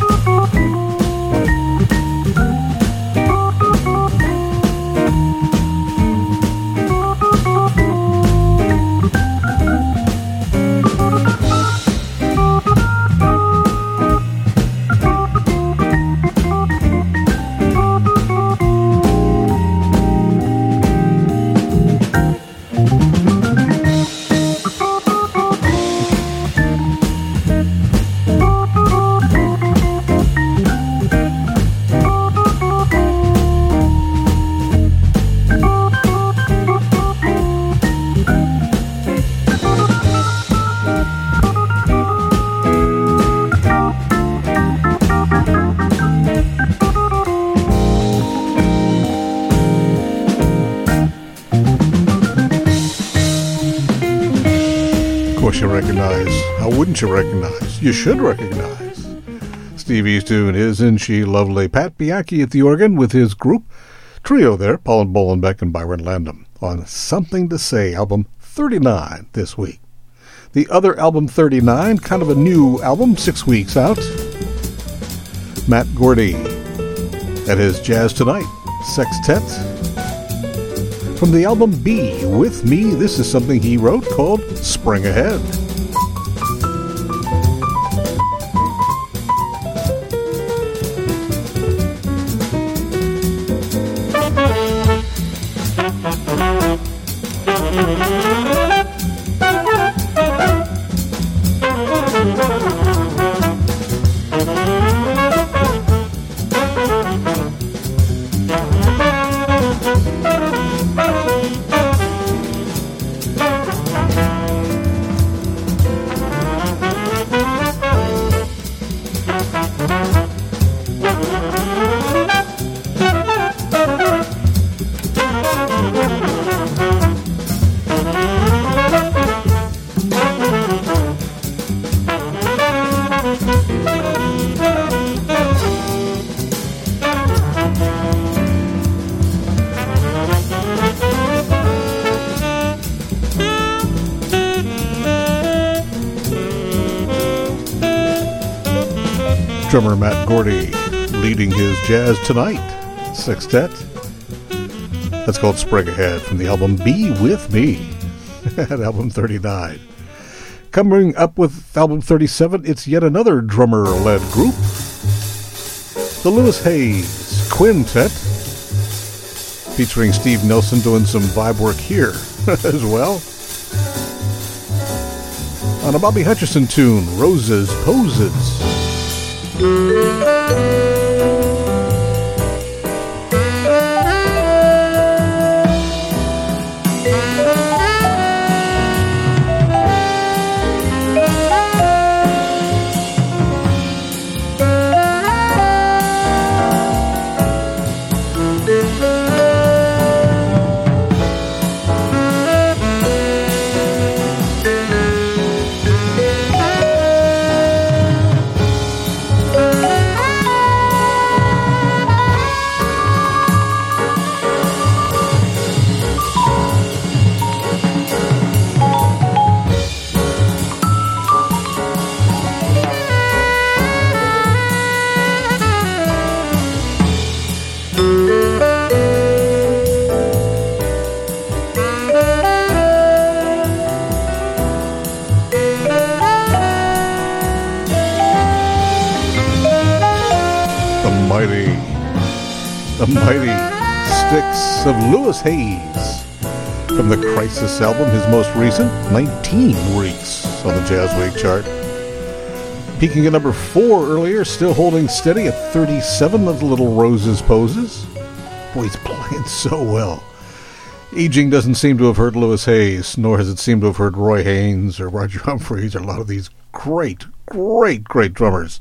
Wouldn't you recognize? You should recognize. Stevie's tune is Isn't She Lovely? Pat Bianchi at the organ with his group. Trio there, Paul and Bollenback and Byron Landham on Something to Say, album 39 this week. The other album 39, kind of a new album, six weeks out. Matt Gordy at his Jazz Tonight Sextet. From the album B, With Me, this is something he wrote called Spring Ahead. Gordy leading his Jazz Tonight sextet. That's called Spring Ahead from the album Be With Me *laughs* at album 39. Coming up with album 37, it's yet another drummer led group. The Louis Hayes Quintet, featuring Steve Nelson doing some vibe work here *laughs* as well. On a Bobby Hutcherson tune, Roses Poses. Hayes from the Crisis album, his most recent, 19 weeks on the JazzWeek chart. Peaking at number four earlier, still holding steady at 37 of the Little Roses poses. Boy, he's *laughs* playing so well. Aging doesn't seem to have hurt Louis Hayes, nor has it seemed to have hurt Roy Haynes or Roger *laughs* Humphries or a lot of these great, great, great drummers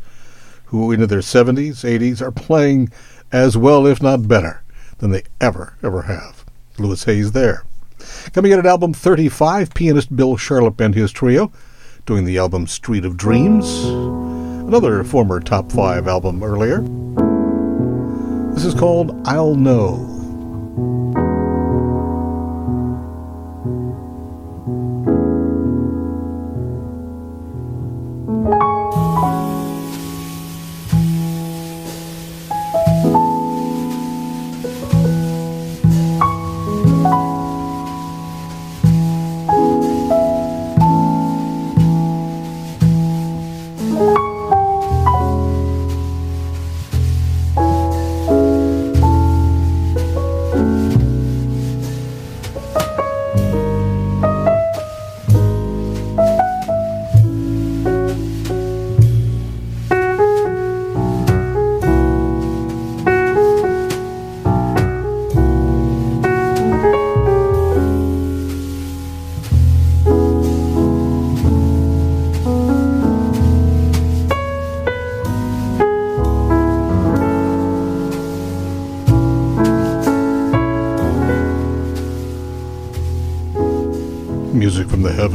who into their 70s, 80s are playing as well, if not better, than they ever, ever have. Louis Hayes there. Coming in at album 35, pianist Bill Charlap and his trio, doing the album Street of Dreams, another former top five album earlier. This is called I'll Know.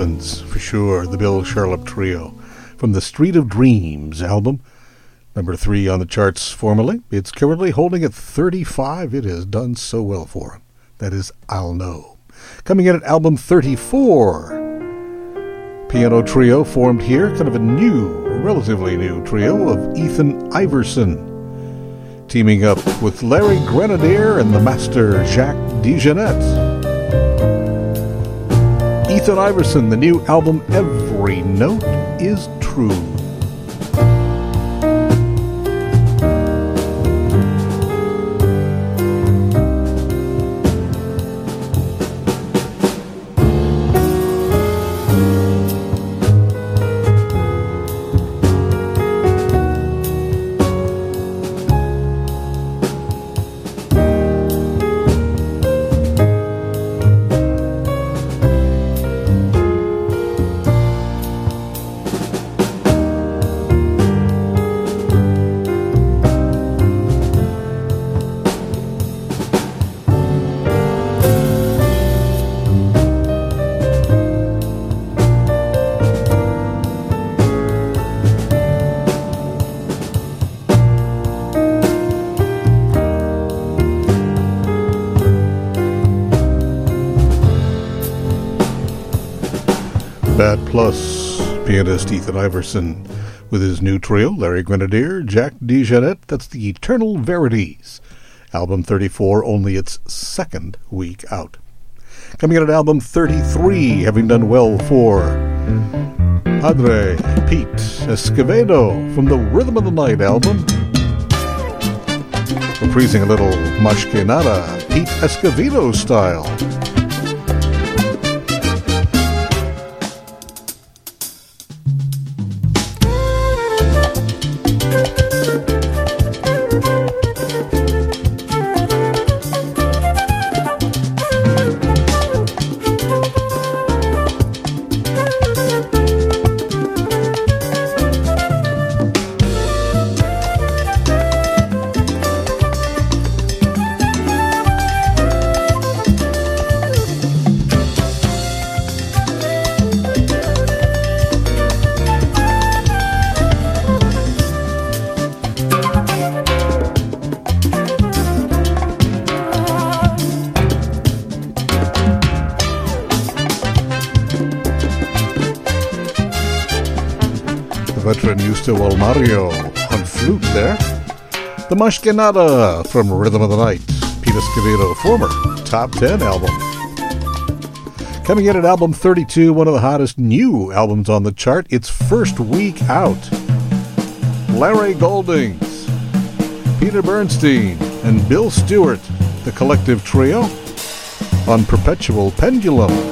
Heavens, for sure. The Bill Charlap Trio from the Street of Dreams album. Number three on the charts formally. It's currently holding at 35. It has done so well for him. That is I'll Know. Coming in at album 34. piano trio formed here, kind of a new, relatively new trio of Ethan Iverson, teaming up with Larry Grenadier and the master Jack DeJohnette. Ethan Iverson, the new album Every Note is True. Pianist Ethan Iverson with his new trio, Larry Grenadier, Jack DeJohnette. That's the Eternal Verities. Album 34, only its second week out. Coming in at album 33, having done well for Padre Pete Escovedo from the Rhythm of the Night album. Reprising a little Más Que Nada, Pete Escovedo style. The Más Que Nada from Rhythm of the Night, Pete Escovedo, former top 10 album. Coming in at album 32, one of the hottest new albums on the chart, its first week out. Larry Goldings, Peter Bernstein, and Bill Stewart, the collective trio, on Perpetual Pendulum.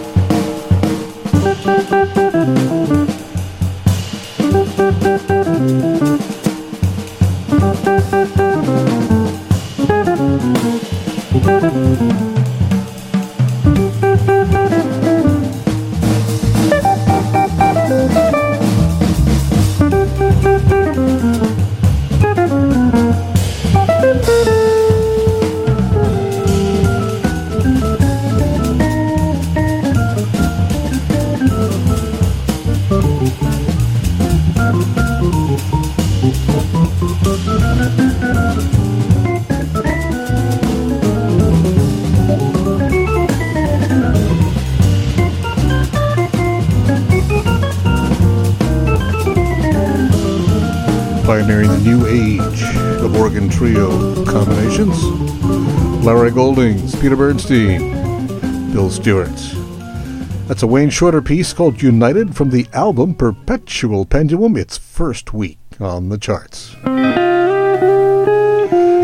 Peter Bernstein, Bill Stewart. That's a Wayne Shorter piece called United from the album Perpetual Pendulum, its first week on the charts.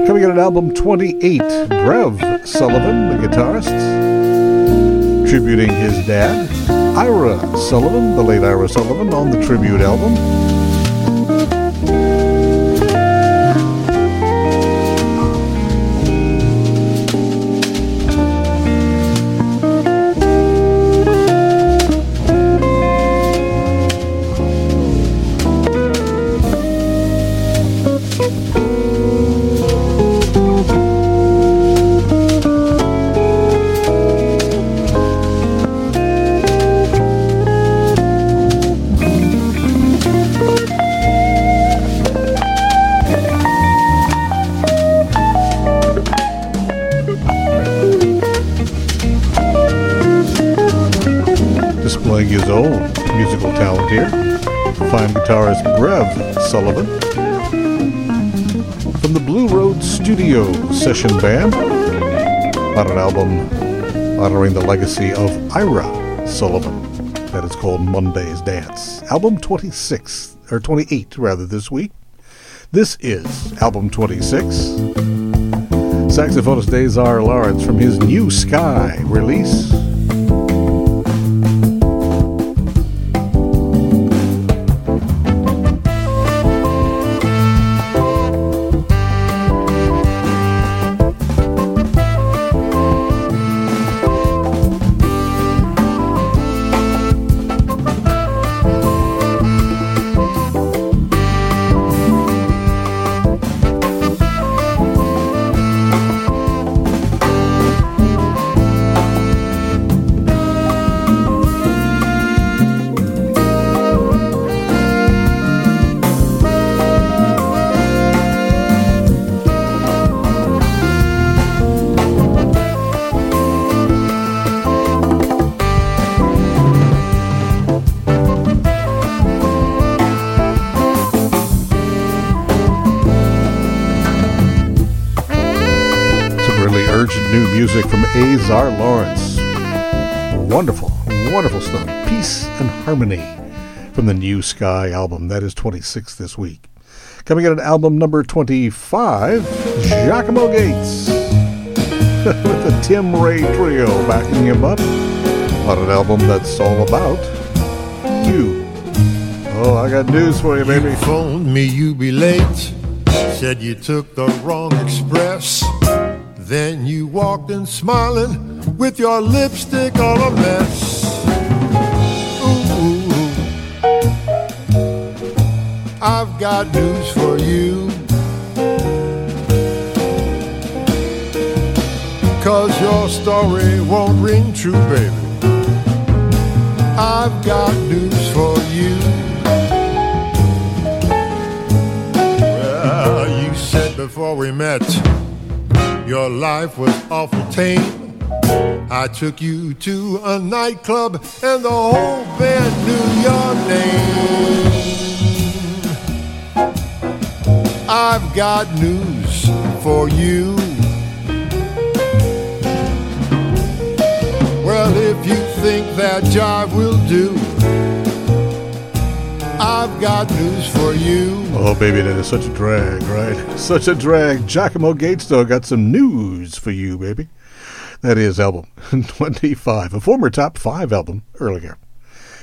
Coming in at album 28, Brev Sullivan, the guitarist, tributing his dad, Ira Sullivan, the late Ira Sullivan, on the tribute album. Session Band on an album honoring the legacy of Ira Sullivan that is called Monday's Dance. Album 26, or 28 rather, this week. This is album 26. Saxophonist Azar Lawrence from his New Sky release. Harmony from the New Sky album. That is 26 this week. Coming in at album number 25, Giacomo Gates. *laughs* With the Tim Ray Trio backing him up on an album that's all about you. Oh, I got news for you, baby. You phoned me, you be late. Said you took the wrong express. Then you walked in smiling with your lipstick all a mess. Got news for you. Cause your story won't ring true, baby. I've got news for you. Well, you said before we met, your life was awful tame. I took you to a nightclub and the whole band knew your name. I've got news for you. Well, if you think that jive will do, I've got news for you. Oh, baby, that is such a drag, right? *laughs* Such a drag. Giacomo Gates, though, got some news for you, baby. That is album *laughs* 25, a former top five album earlier.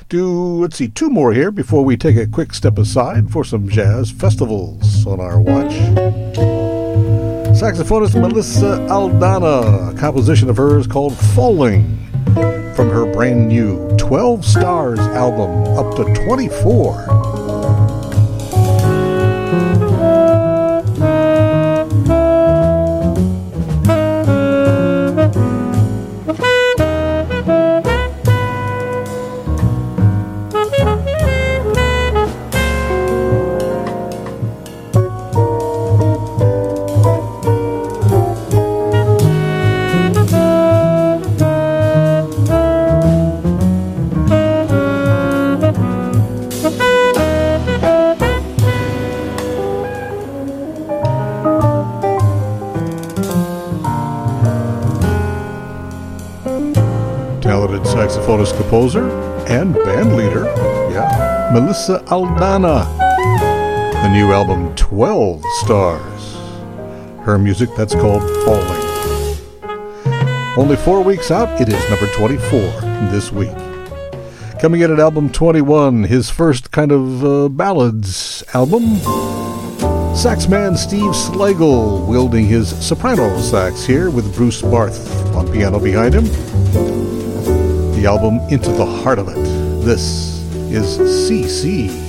Do, let's see, two more here before we take a quick step aside for some jazz festivals on our watch. Saxophonist Melissa Aldana, a composition of hers called Falling from her brand new 12 Stars album, up to 24. Composer, and band leader. Yeah, Melissa Aldana. The new album, 12 Stars. Her music that's called Falling. Only four weeks out, it is number 24 this week. Coming in at album 21, his first kind of uh, ballads album. Saxman Steve Slagle wielding his soprano sax here with Bruce Barth on piano behind him the album Into the Heart of It. This is CC.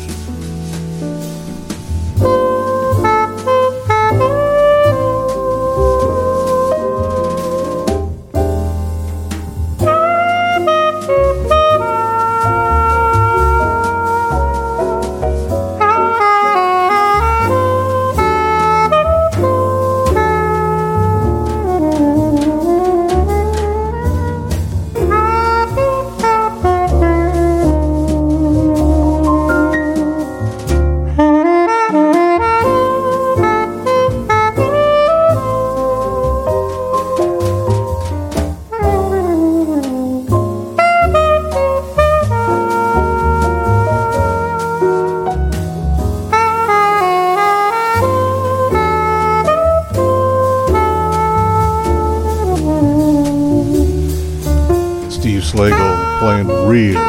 Playing real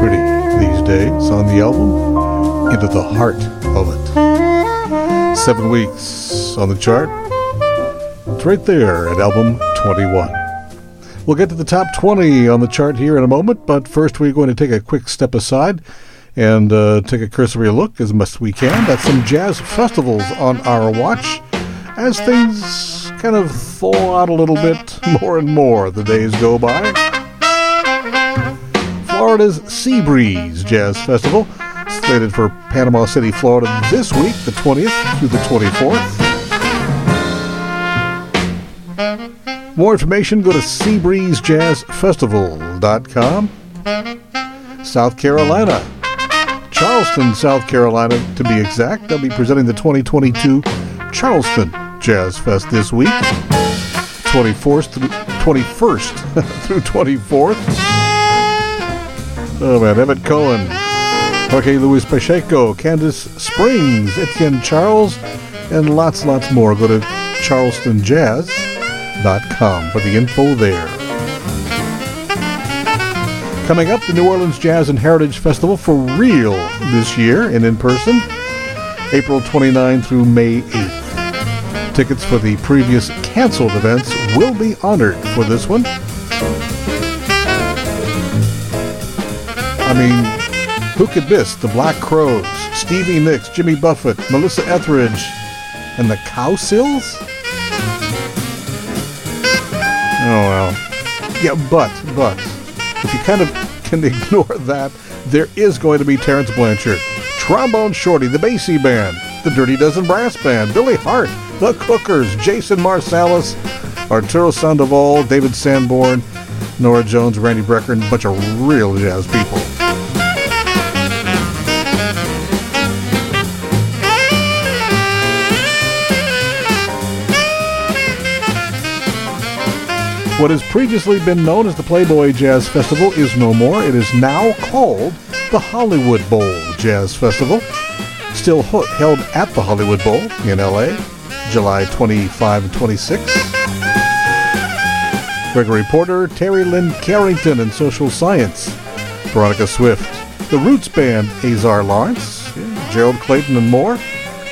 pretty these days on the album Into the Heart of It. Seven weeks on the chart. It's right there at album 21. We'll get to the top 20 on the chart here in a moment, but first we're going to take a quick step aside and uh, take a cursory look as best we can at some jazz festivals on our watch as things kind of thaw out a little bit more and more the days go by. Florida's Sea Breeze Jazz Festival, slated for Panama City, Florida this week, the 20th through the 24th. More information, go to seabreezejazzfestival.com. South Carolina. Charleston, South Carolina, to be exact. They'll be presenting the 2022 Charleston Jazz Fest this week, 24th through 21st *laughs* through 24th. Oh man, Emmet Cohen, Jorge Luis Pacheco, Candace Springs, Etienne Charles, and lots, lots more. Go to charlestonjazz.com for the info there. Coming up, the New Orleans Jazz and Heritage Festival for real this year and in person, April 29 through May 8th. Tickets for the previous canceled events will be honored for this one. I mean, who could miss the Black Crowes, Stevie Nicks, Jimmy Buffett, Melissa Etheridge, and the Cowsills? Oh well. Yeah, but, but, if you kind of can *laughs* ignore that, there is going to be Terence Blanchard, Trombone Shorty, the Basie Band, the Dirty Dozen Brass Band, Billy Hart, the Cookers, Jason Marsalis, Arturo Sandoval, David Sanborn, Norah Jones, Randy Brecker, and a bunch of real jazz people. What has previously been known as the Playboy Jazz Festival is no more. It is now called the Hollywood Bowl Jazz Festival. Still held at the Hollywood Bowl in LA, July 25 and 26. Gregory Porter, Terri Lyne Carrington, and Social Science. Veronica Swift, the Roots Band, Azar Lawrence, yeah, Gerald Clayton, and more.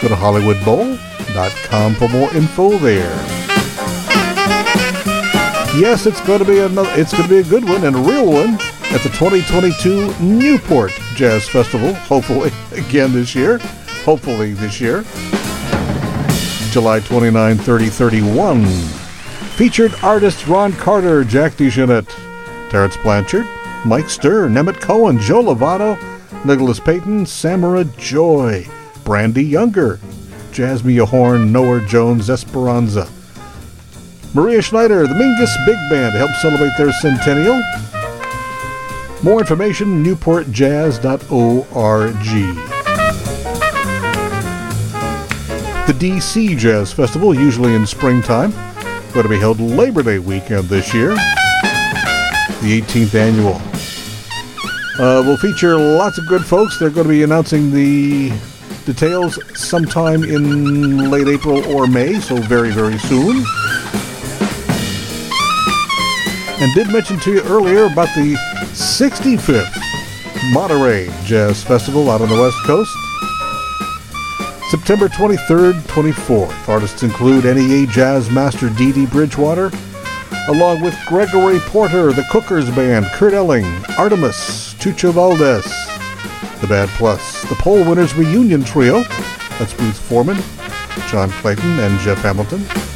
Go to HollywoodBowl.com for more info there. Yes, it's going to be another. It's going to be a good one and a real one at the 2022 Newport Jazz Festival. Hopefully, *laughs* again this year. Hopefully this year. July 29, 30, 31. Featured artists Ron Carter, Jack DeJohnette, Terence Blanchard, Mike Stern, Emmet Cohen, Joe Lovano, Nicholas Payton, Samara Joy, Brandee Younger, Jazzmeia Horn, Norah Jones, Esperanza. Maria Schneider, the Mingus Big Band to help celebrate their centennial. More information, newportjazz.org. The DC Jazz Festival, usually in springtime, going to be held Labor Day weekend this year, the 18th annual. Uh, will feature lots of good folks. They're going to be announcing the details sometime in late April or May, so very, very soon. And did mention to you earlier about the 65th Monterey Jazz Festival out on the West Coast. September 23rd, 24th. Artists include NEA Jazz Master Dee Bridgewater, along with Gregory Porter, the Cookers Band, Kurt Elling, Artemis, Chucho Valdés, the Bad Plus, the Poll Winners Reunion Trio, that's Ruth Foreman, John Clayton, and Jeff Hamilton.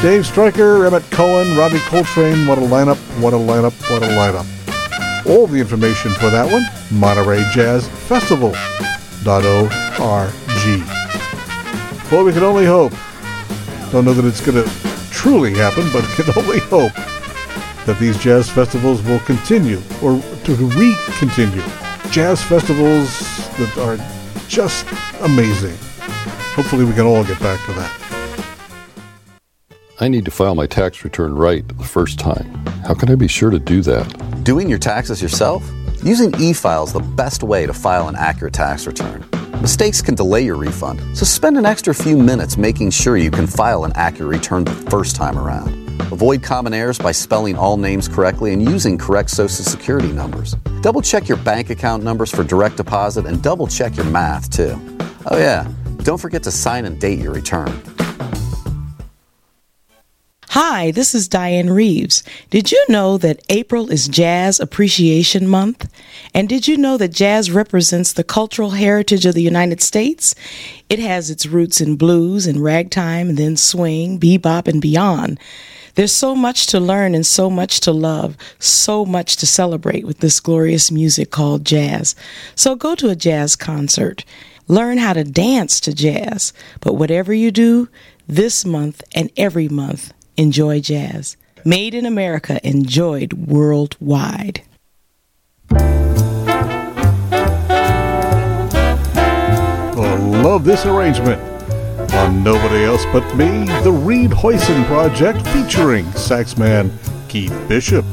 Dave Stryker, Emmet Cohen, Ravi Coltrane, what a lineup, what a lineup, what a lineup. All the information for that one, Monterey Jazz Festival.org. Well, we can only hope. Don't know that it's going to truly happen, but can *laughs* only hope that these jazz festivals will continue or to re-continue. Jazz festivals that are just amazing. Hopefully we can all get back to that. I need to file my tax return right the first time. How can I be sure to do that? Doing your taxes yourself? Using e-file is the best way to file an accurate tax return. Mistakes can delay your refund, so spend an extra few minutes making sure you can file an accurate return the first time around. Avoid common errors by spelling all names correctly and using correct social security numbers. Double check your bank account numbers for direct deposit and double check your math too. Oh, yeah, don't forget to sign and date your return. Hi, this is Dianne Reeves. Did you know that April is Jazz Appreciation Month? And did you know that jazz represents the cultural heritage of the United States? It has its roots in blues and ragtime and then swing, bebop, and beyond. There's so much to learn and so much to love, so much to celebrate with this glorious music called jazz. So go to a jazz concert. Learn how to dance to jazz. But whatever you do, this month and every month, enjoy jazz. Made in America, enjoyed worldwide. Love this arrangement. On Nobody Else But Me, the Reed Hoyson Project featuring saxman Keith Bishop.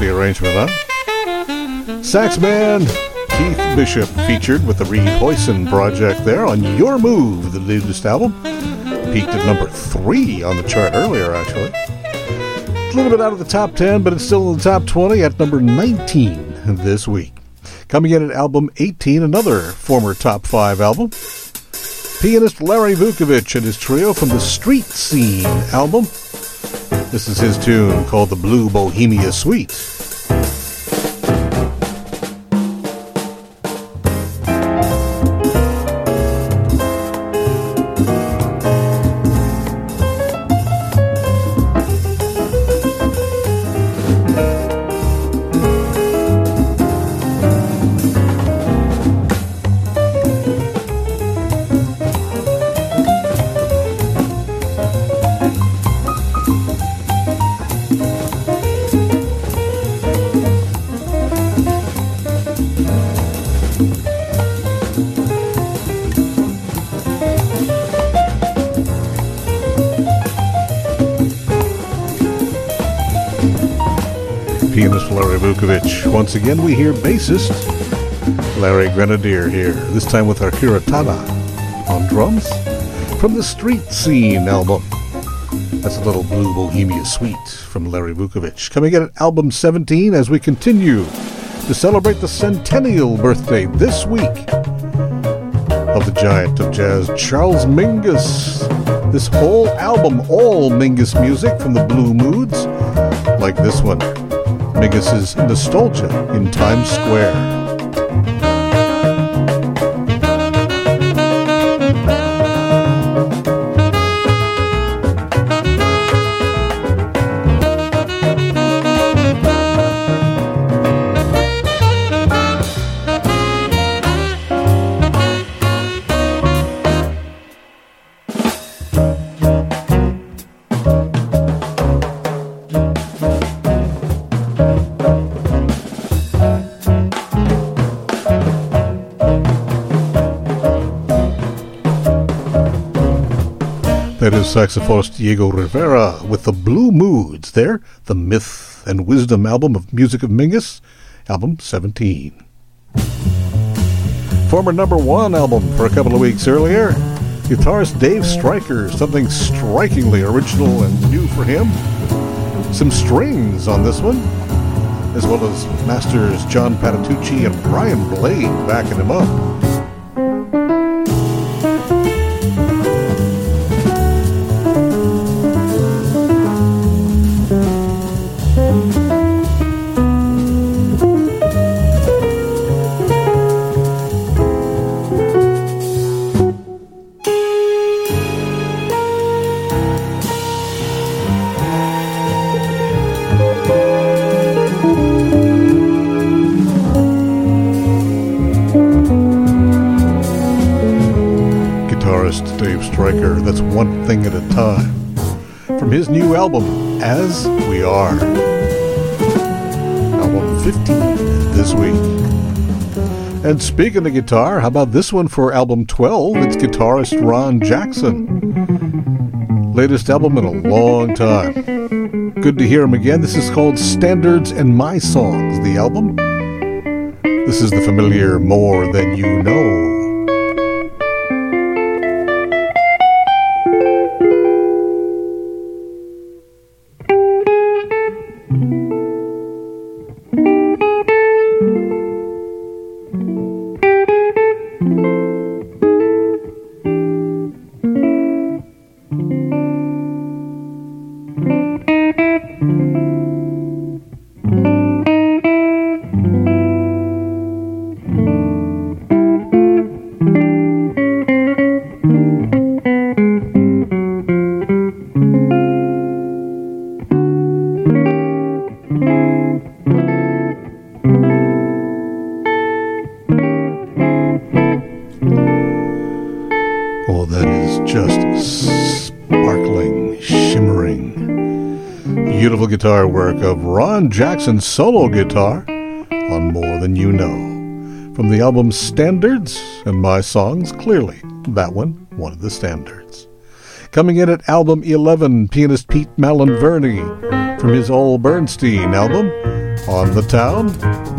Classy arrangement, huh? Saxman Keith Bishop featured with the Reed Hoyson project there on Your Move, the latest album. Peaked at number three on the chart earlier, actually. A little bit out of the top 10, but it's still in the top 20 at number 19 this week. Coming in at album 18, another former top 5 album. Pianist Larry Vuckovich and his trio from the Street Scene album. This is his tune called the Blue Bohemia Suite. Once again, we hear bassist Larry Grenadier here, this time with Akira Tana on drums from the Street Scene album. That's a little Blue Bohemia Suite from Larry Vuckovich. Coming in at album 17 as we continue to celebrate the centennial birthday this week of the giant of jazz, Charles Mingus. This whole album, all Mingus music from the Blue Moods, like this one, Mingus's Nostalgia in Times Square. Saxophonist Diego Rivera with the Blue Moods there, the Myth and Wisdom album of Music of Mingus, album 17. Former number one album for a couple of weeks earlier, guitarist Dave Stryker, something strikingly original and new for him. Some strings on this one, as well as masters John Patitucci and Brian Blade backing him up. Stryker. That's one thing at a time. From his new album, As We Are. Album 15 this week. And speaking of guitar, how about this one for album 12? It's guitarist Ron Jackson. Latest album in a long time. Good to hear him again. This is called Standards and My Songs, the album. This is the familiar More Than You Know. Work of Ron Jackson's solo guitar on More Than You Know. From the album Standards and My Songs, clearly that one, one of the standards. Coming in at album 11, pianist Pete Malinverni from his All Bernstein album, On the Town.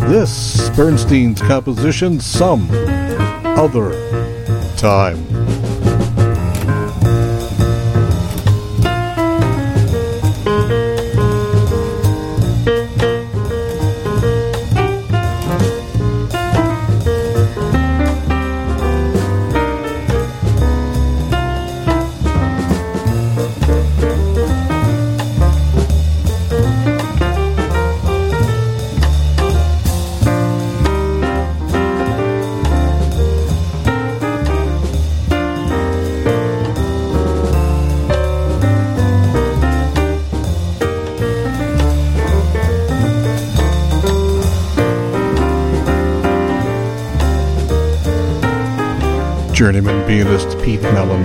This, Bernstein's composition, Some Other Time.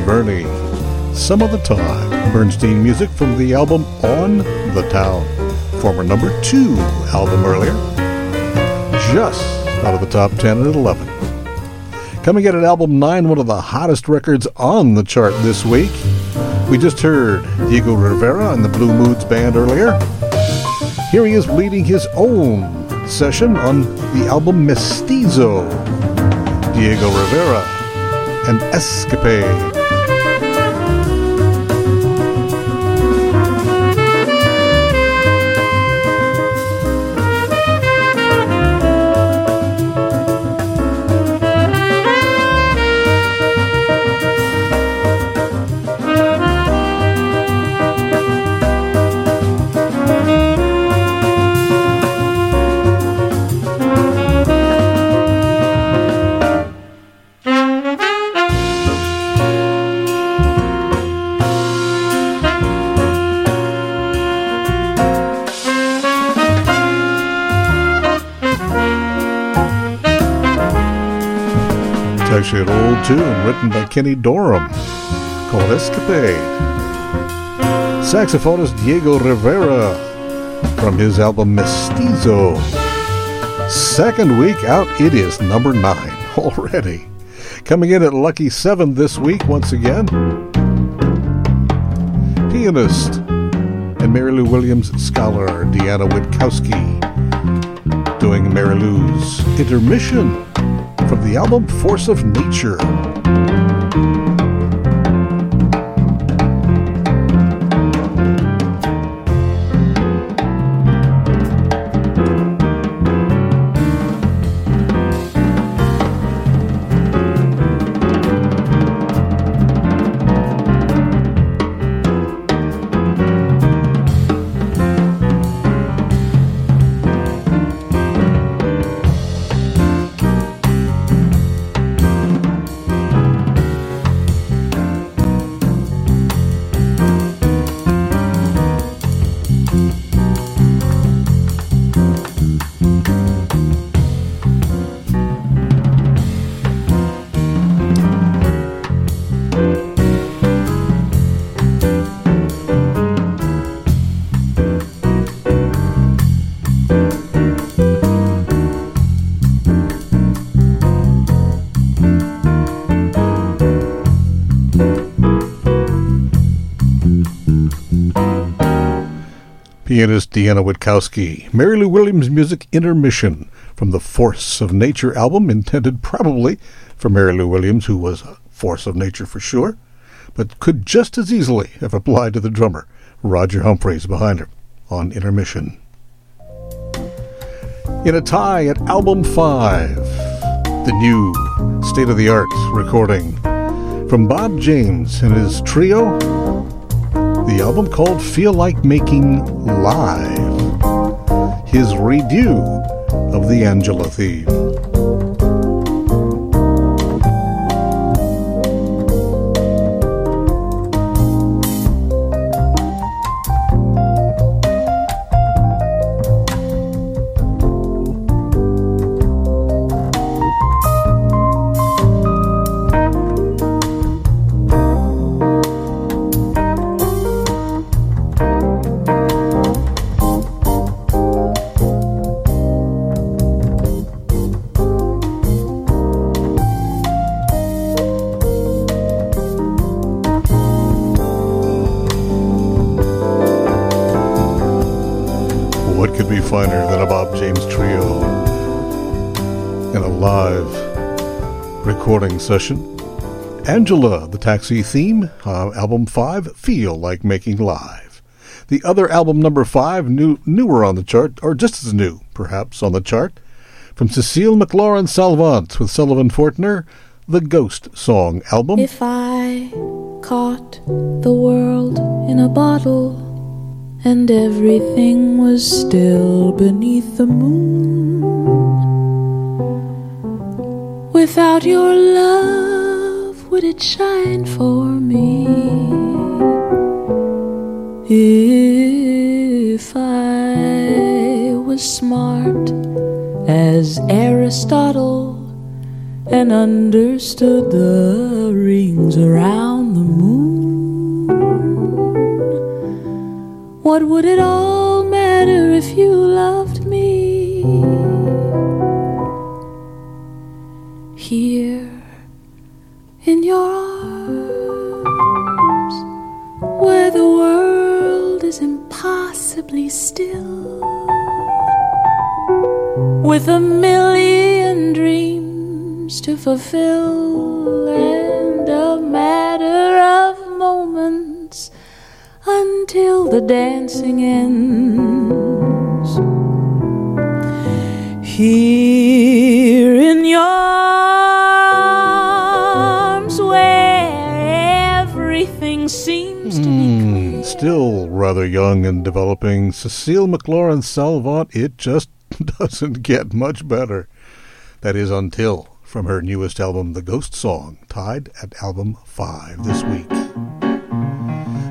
Malinverni. Some of the time, Bernstein music from the album On the Town, former number two album earlier, just out of the top 10 at 11. Coming in at album 9, one of the hottest records on the chart this week. We just heard Diego Rivera and the Blue Moods Band earlier. Here he is leading his own session on the album Mestizo. Diego Rivera and Escapade. Tune written by Kenny Dorham called Escapade. Saxophonist Diego Rivera from his album Mestizo. Second week out, it is number nine *laughs* already. Coming in at lucky seven this week once again. Pianist and Mary Lou Williams scholar Deanna Witkowski doing Mary Lou's intermission from the album Force of Nature. Pianist Deanna Witkowski. Mary Lou Williams music intermission from the Force of Nature album, intended probably for Mary Lou Williams, who was a force of nature for sure, but could just as easily have applied to the drummer, Roger Humphries, behind her on intermission. In a tie at album 5, the new state of the art recording from Bob James and his trio, the album called Feel Like Making Live, his redo of the Angela theme. Recording session? Angela, the Taxi theme, uh, album 5, Feel Like Making Live. The other album, number 5, new, newer on the chart, or just as new, perhaps, on the chart, from Cécile McLorin Salvant with Sullivan Fortner, the Ghost Song album. If I caught the world in a bottle and everything was still beneath the moon, without your love, would it shine for me? If I was smart as Aristotle and understood the rings around the moon. What would it all matter if you loved me? Here in your arms, where the world is impossibly still, with a million dreams to fulfill and a matter of moments until the dancing ends. Here in your still rather young and developing. Cécile McLorin Salvant, it just *laughs* doesn't get much better. That is Until, from her newest album, The Ghost Song, tied at album 5 this week.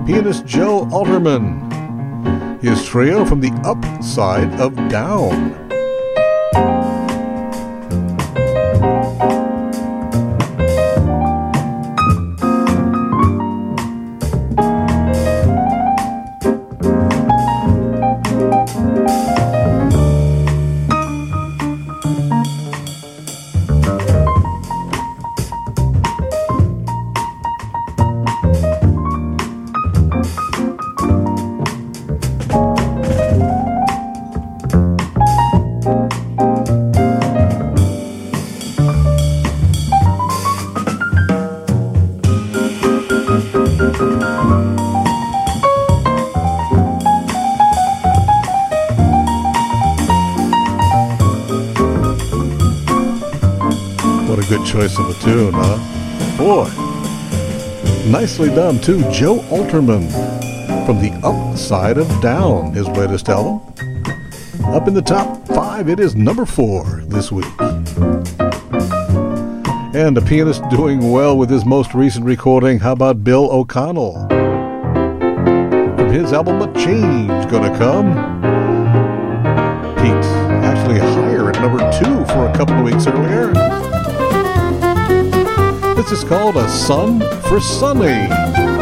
Pianist Joe Alterman, his trio from the upside of Down. Nicely done, too. Joe Alterman from the Upside of Down, his latest album. Up in the top five, it is number four this week. And a pianist doing well with his most recent recording. How about Bill O'Connell? From his album A Change Gonna Come. This is called A Sun for Sunny.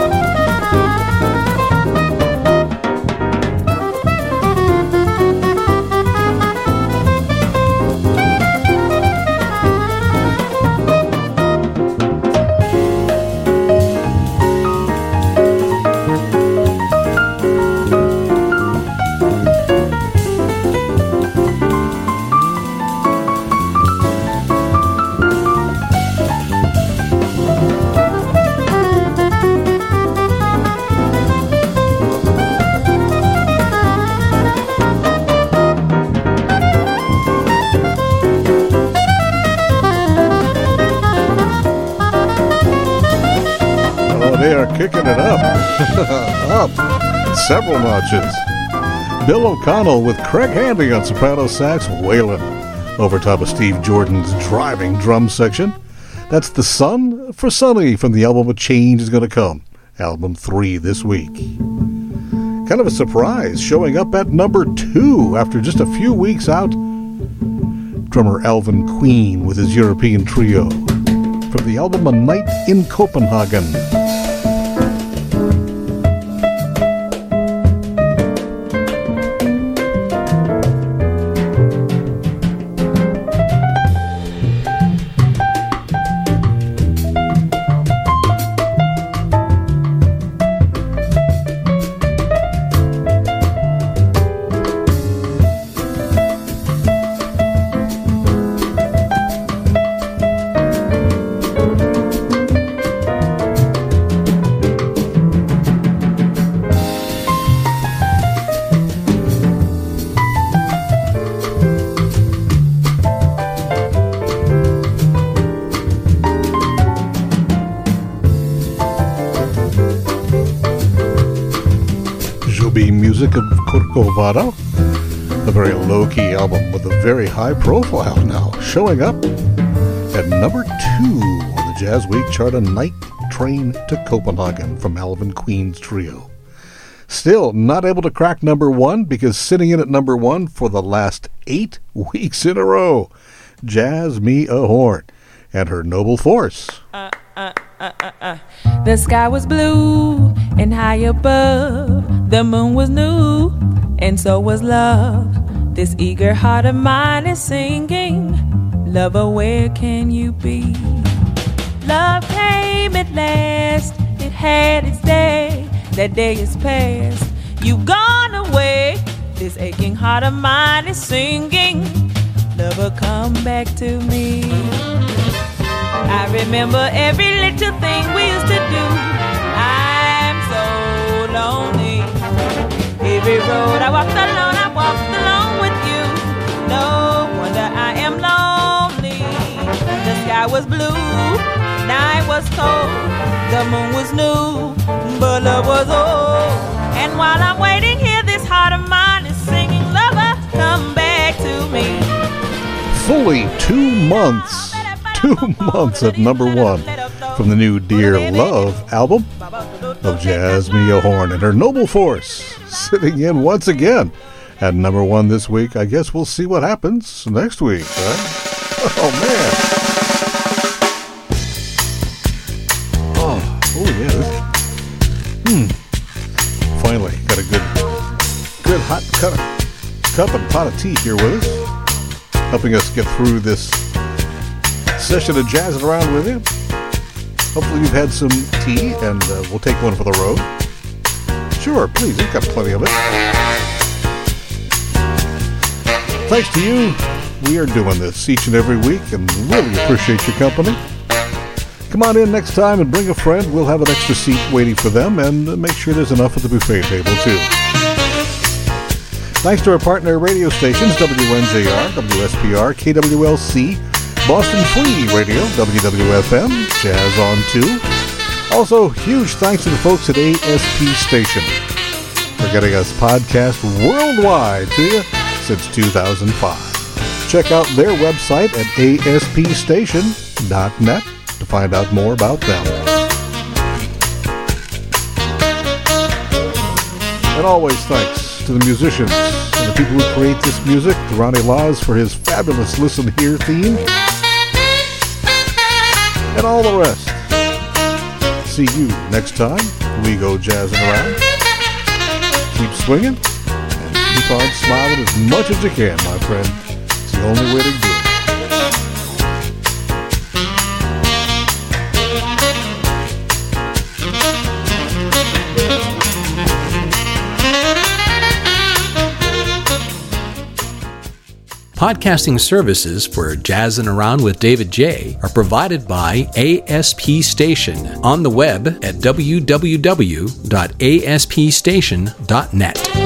Several notches. Bill O'Connell with Craig Handy on soprano sax, Waylon, over top of Steve Jordan's driving drum section. That's The Sun for Sunny from the album A Change is Gonna Come, album three this week. Kind of a surprise, showing up at number two after just a few weeks out. Drummer Alvin Queen with his European trio from the album A Night in Copenhagen. Of Corcovado. A very low key album with a very high profile now, showing up at number two on the JazzWeek chart, A Night Train to Copenhagen from Alvin Queen's Trio. Still not able to crack number one because sitting in at number one for the last eight weeks in a row, Jazzmeia Horn and her Noble Force. Uh, uh, uh, uh, uh. The sky was blue and high above. The moon was new and so was love. This eager heart of mine is singing. Lover, where can you be? Love came at last, it had its day. That day is past, you've gone away. This aching heart of mine is singing. Lover, come back to me. I remember every little thing we used to do. I'm so lonely. Every road I walked alone, I walked alone with you. No wonder I am lonely. The sky was blue, night was cold, the moon was new, but love was old. And while I'm waiting here, this heart of mine is singing, Lover, come back to me. Fully two months, two months at number one from the new Dear Love album of Jazzmeia Horn and her Noble Force sitting in once again at number one this week. I guess we'll see what happens next week, right? *laughs* Oh man. Oh, oh yeah. Hmm. Finally got a good, good hot cup, cup and pot of tea here with us, helping us get through this session of jazzing around with you. Hopefully you've had some tea, and uh, we'll take one for the road. Sure, please. We've got plenty of it. Thanks to you, we are doing this each and every week, and really appreciate your company. Come on in next time and bring a friend. We'll have an extra seat waiting for them, and make sure there's enough at the buffet table too. Thanks to our partner radio stations, WNJR, WSPR, KWLC, Boston Free Radio, WWFM, Jazz On 2. Also, huge thanks to the folks at ASP Station for getting us podcast worldwide to you since 2005. Check out their website at aspstation.net to find out more about them. And always thanks to the musicians and the people who create this music, to Ronnie Laws for his fabulous Listen Here theme, and all the rest. See you next time. We go jazzing around. Keep swinging and keep on smiling as much as you can, my friend. It's the only way to do it. Podcasting services for Jazzin' Around with David Jaye are provided by ASP Station on the web at www.aspstation.net.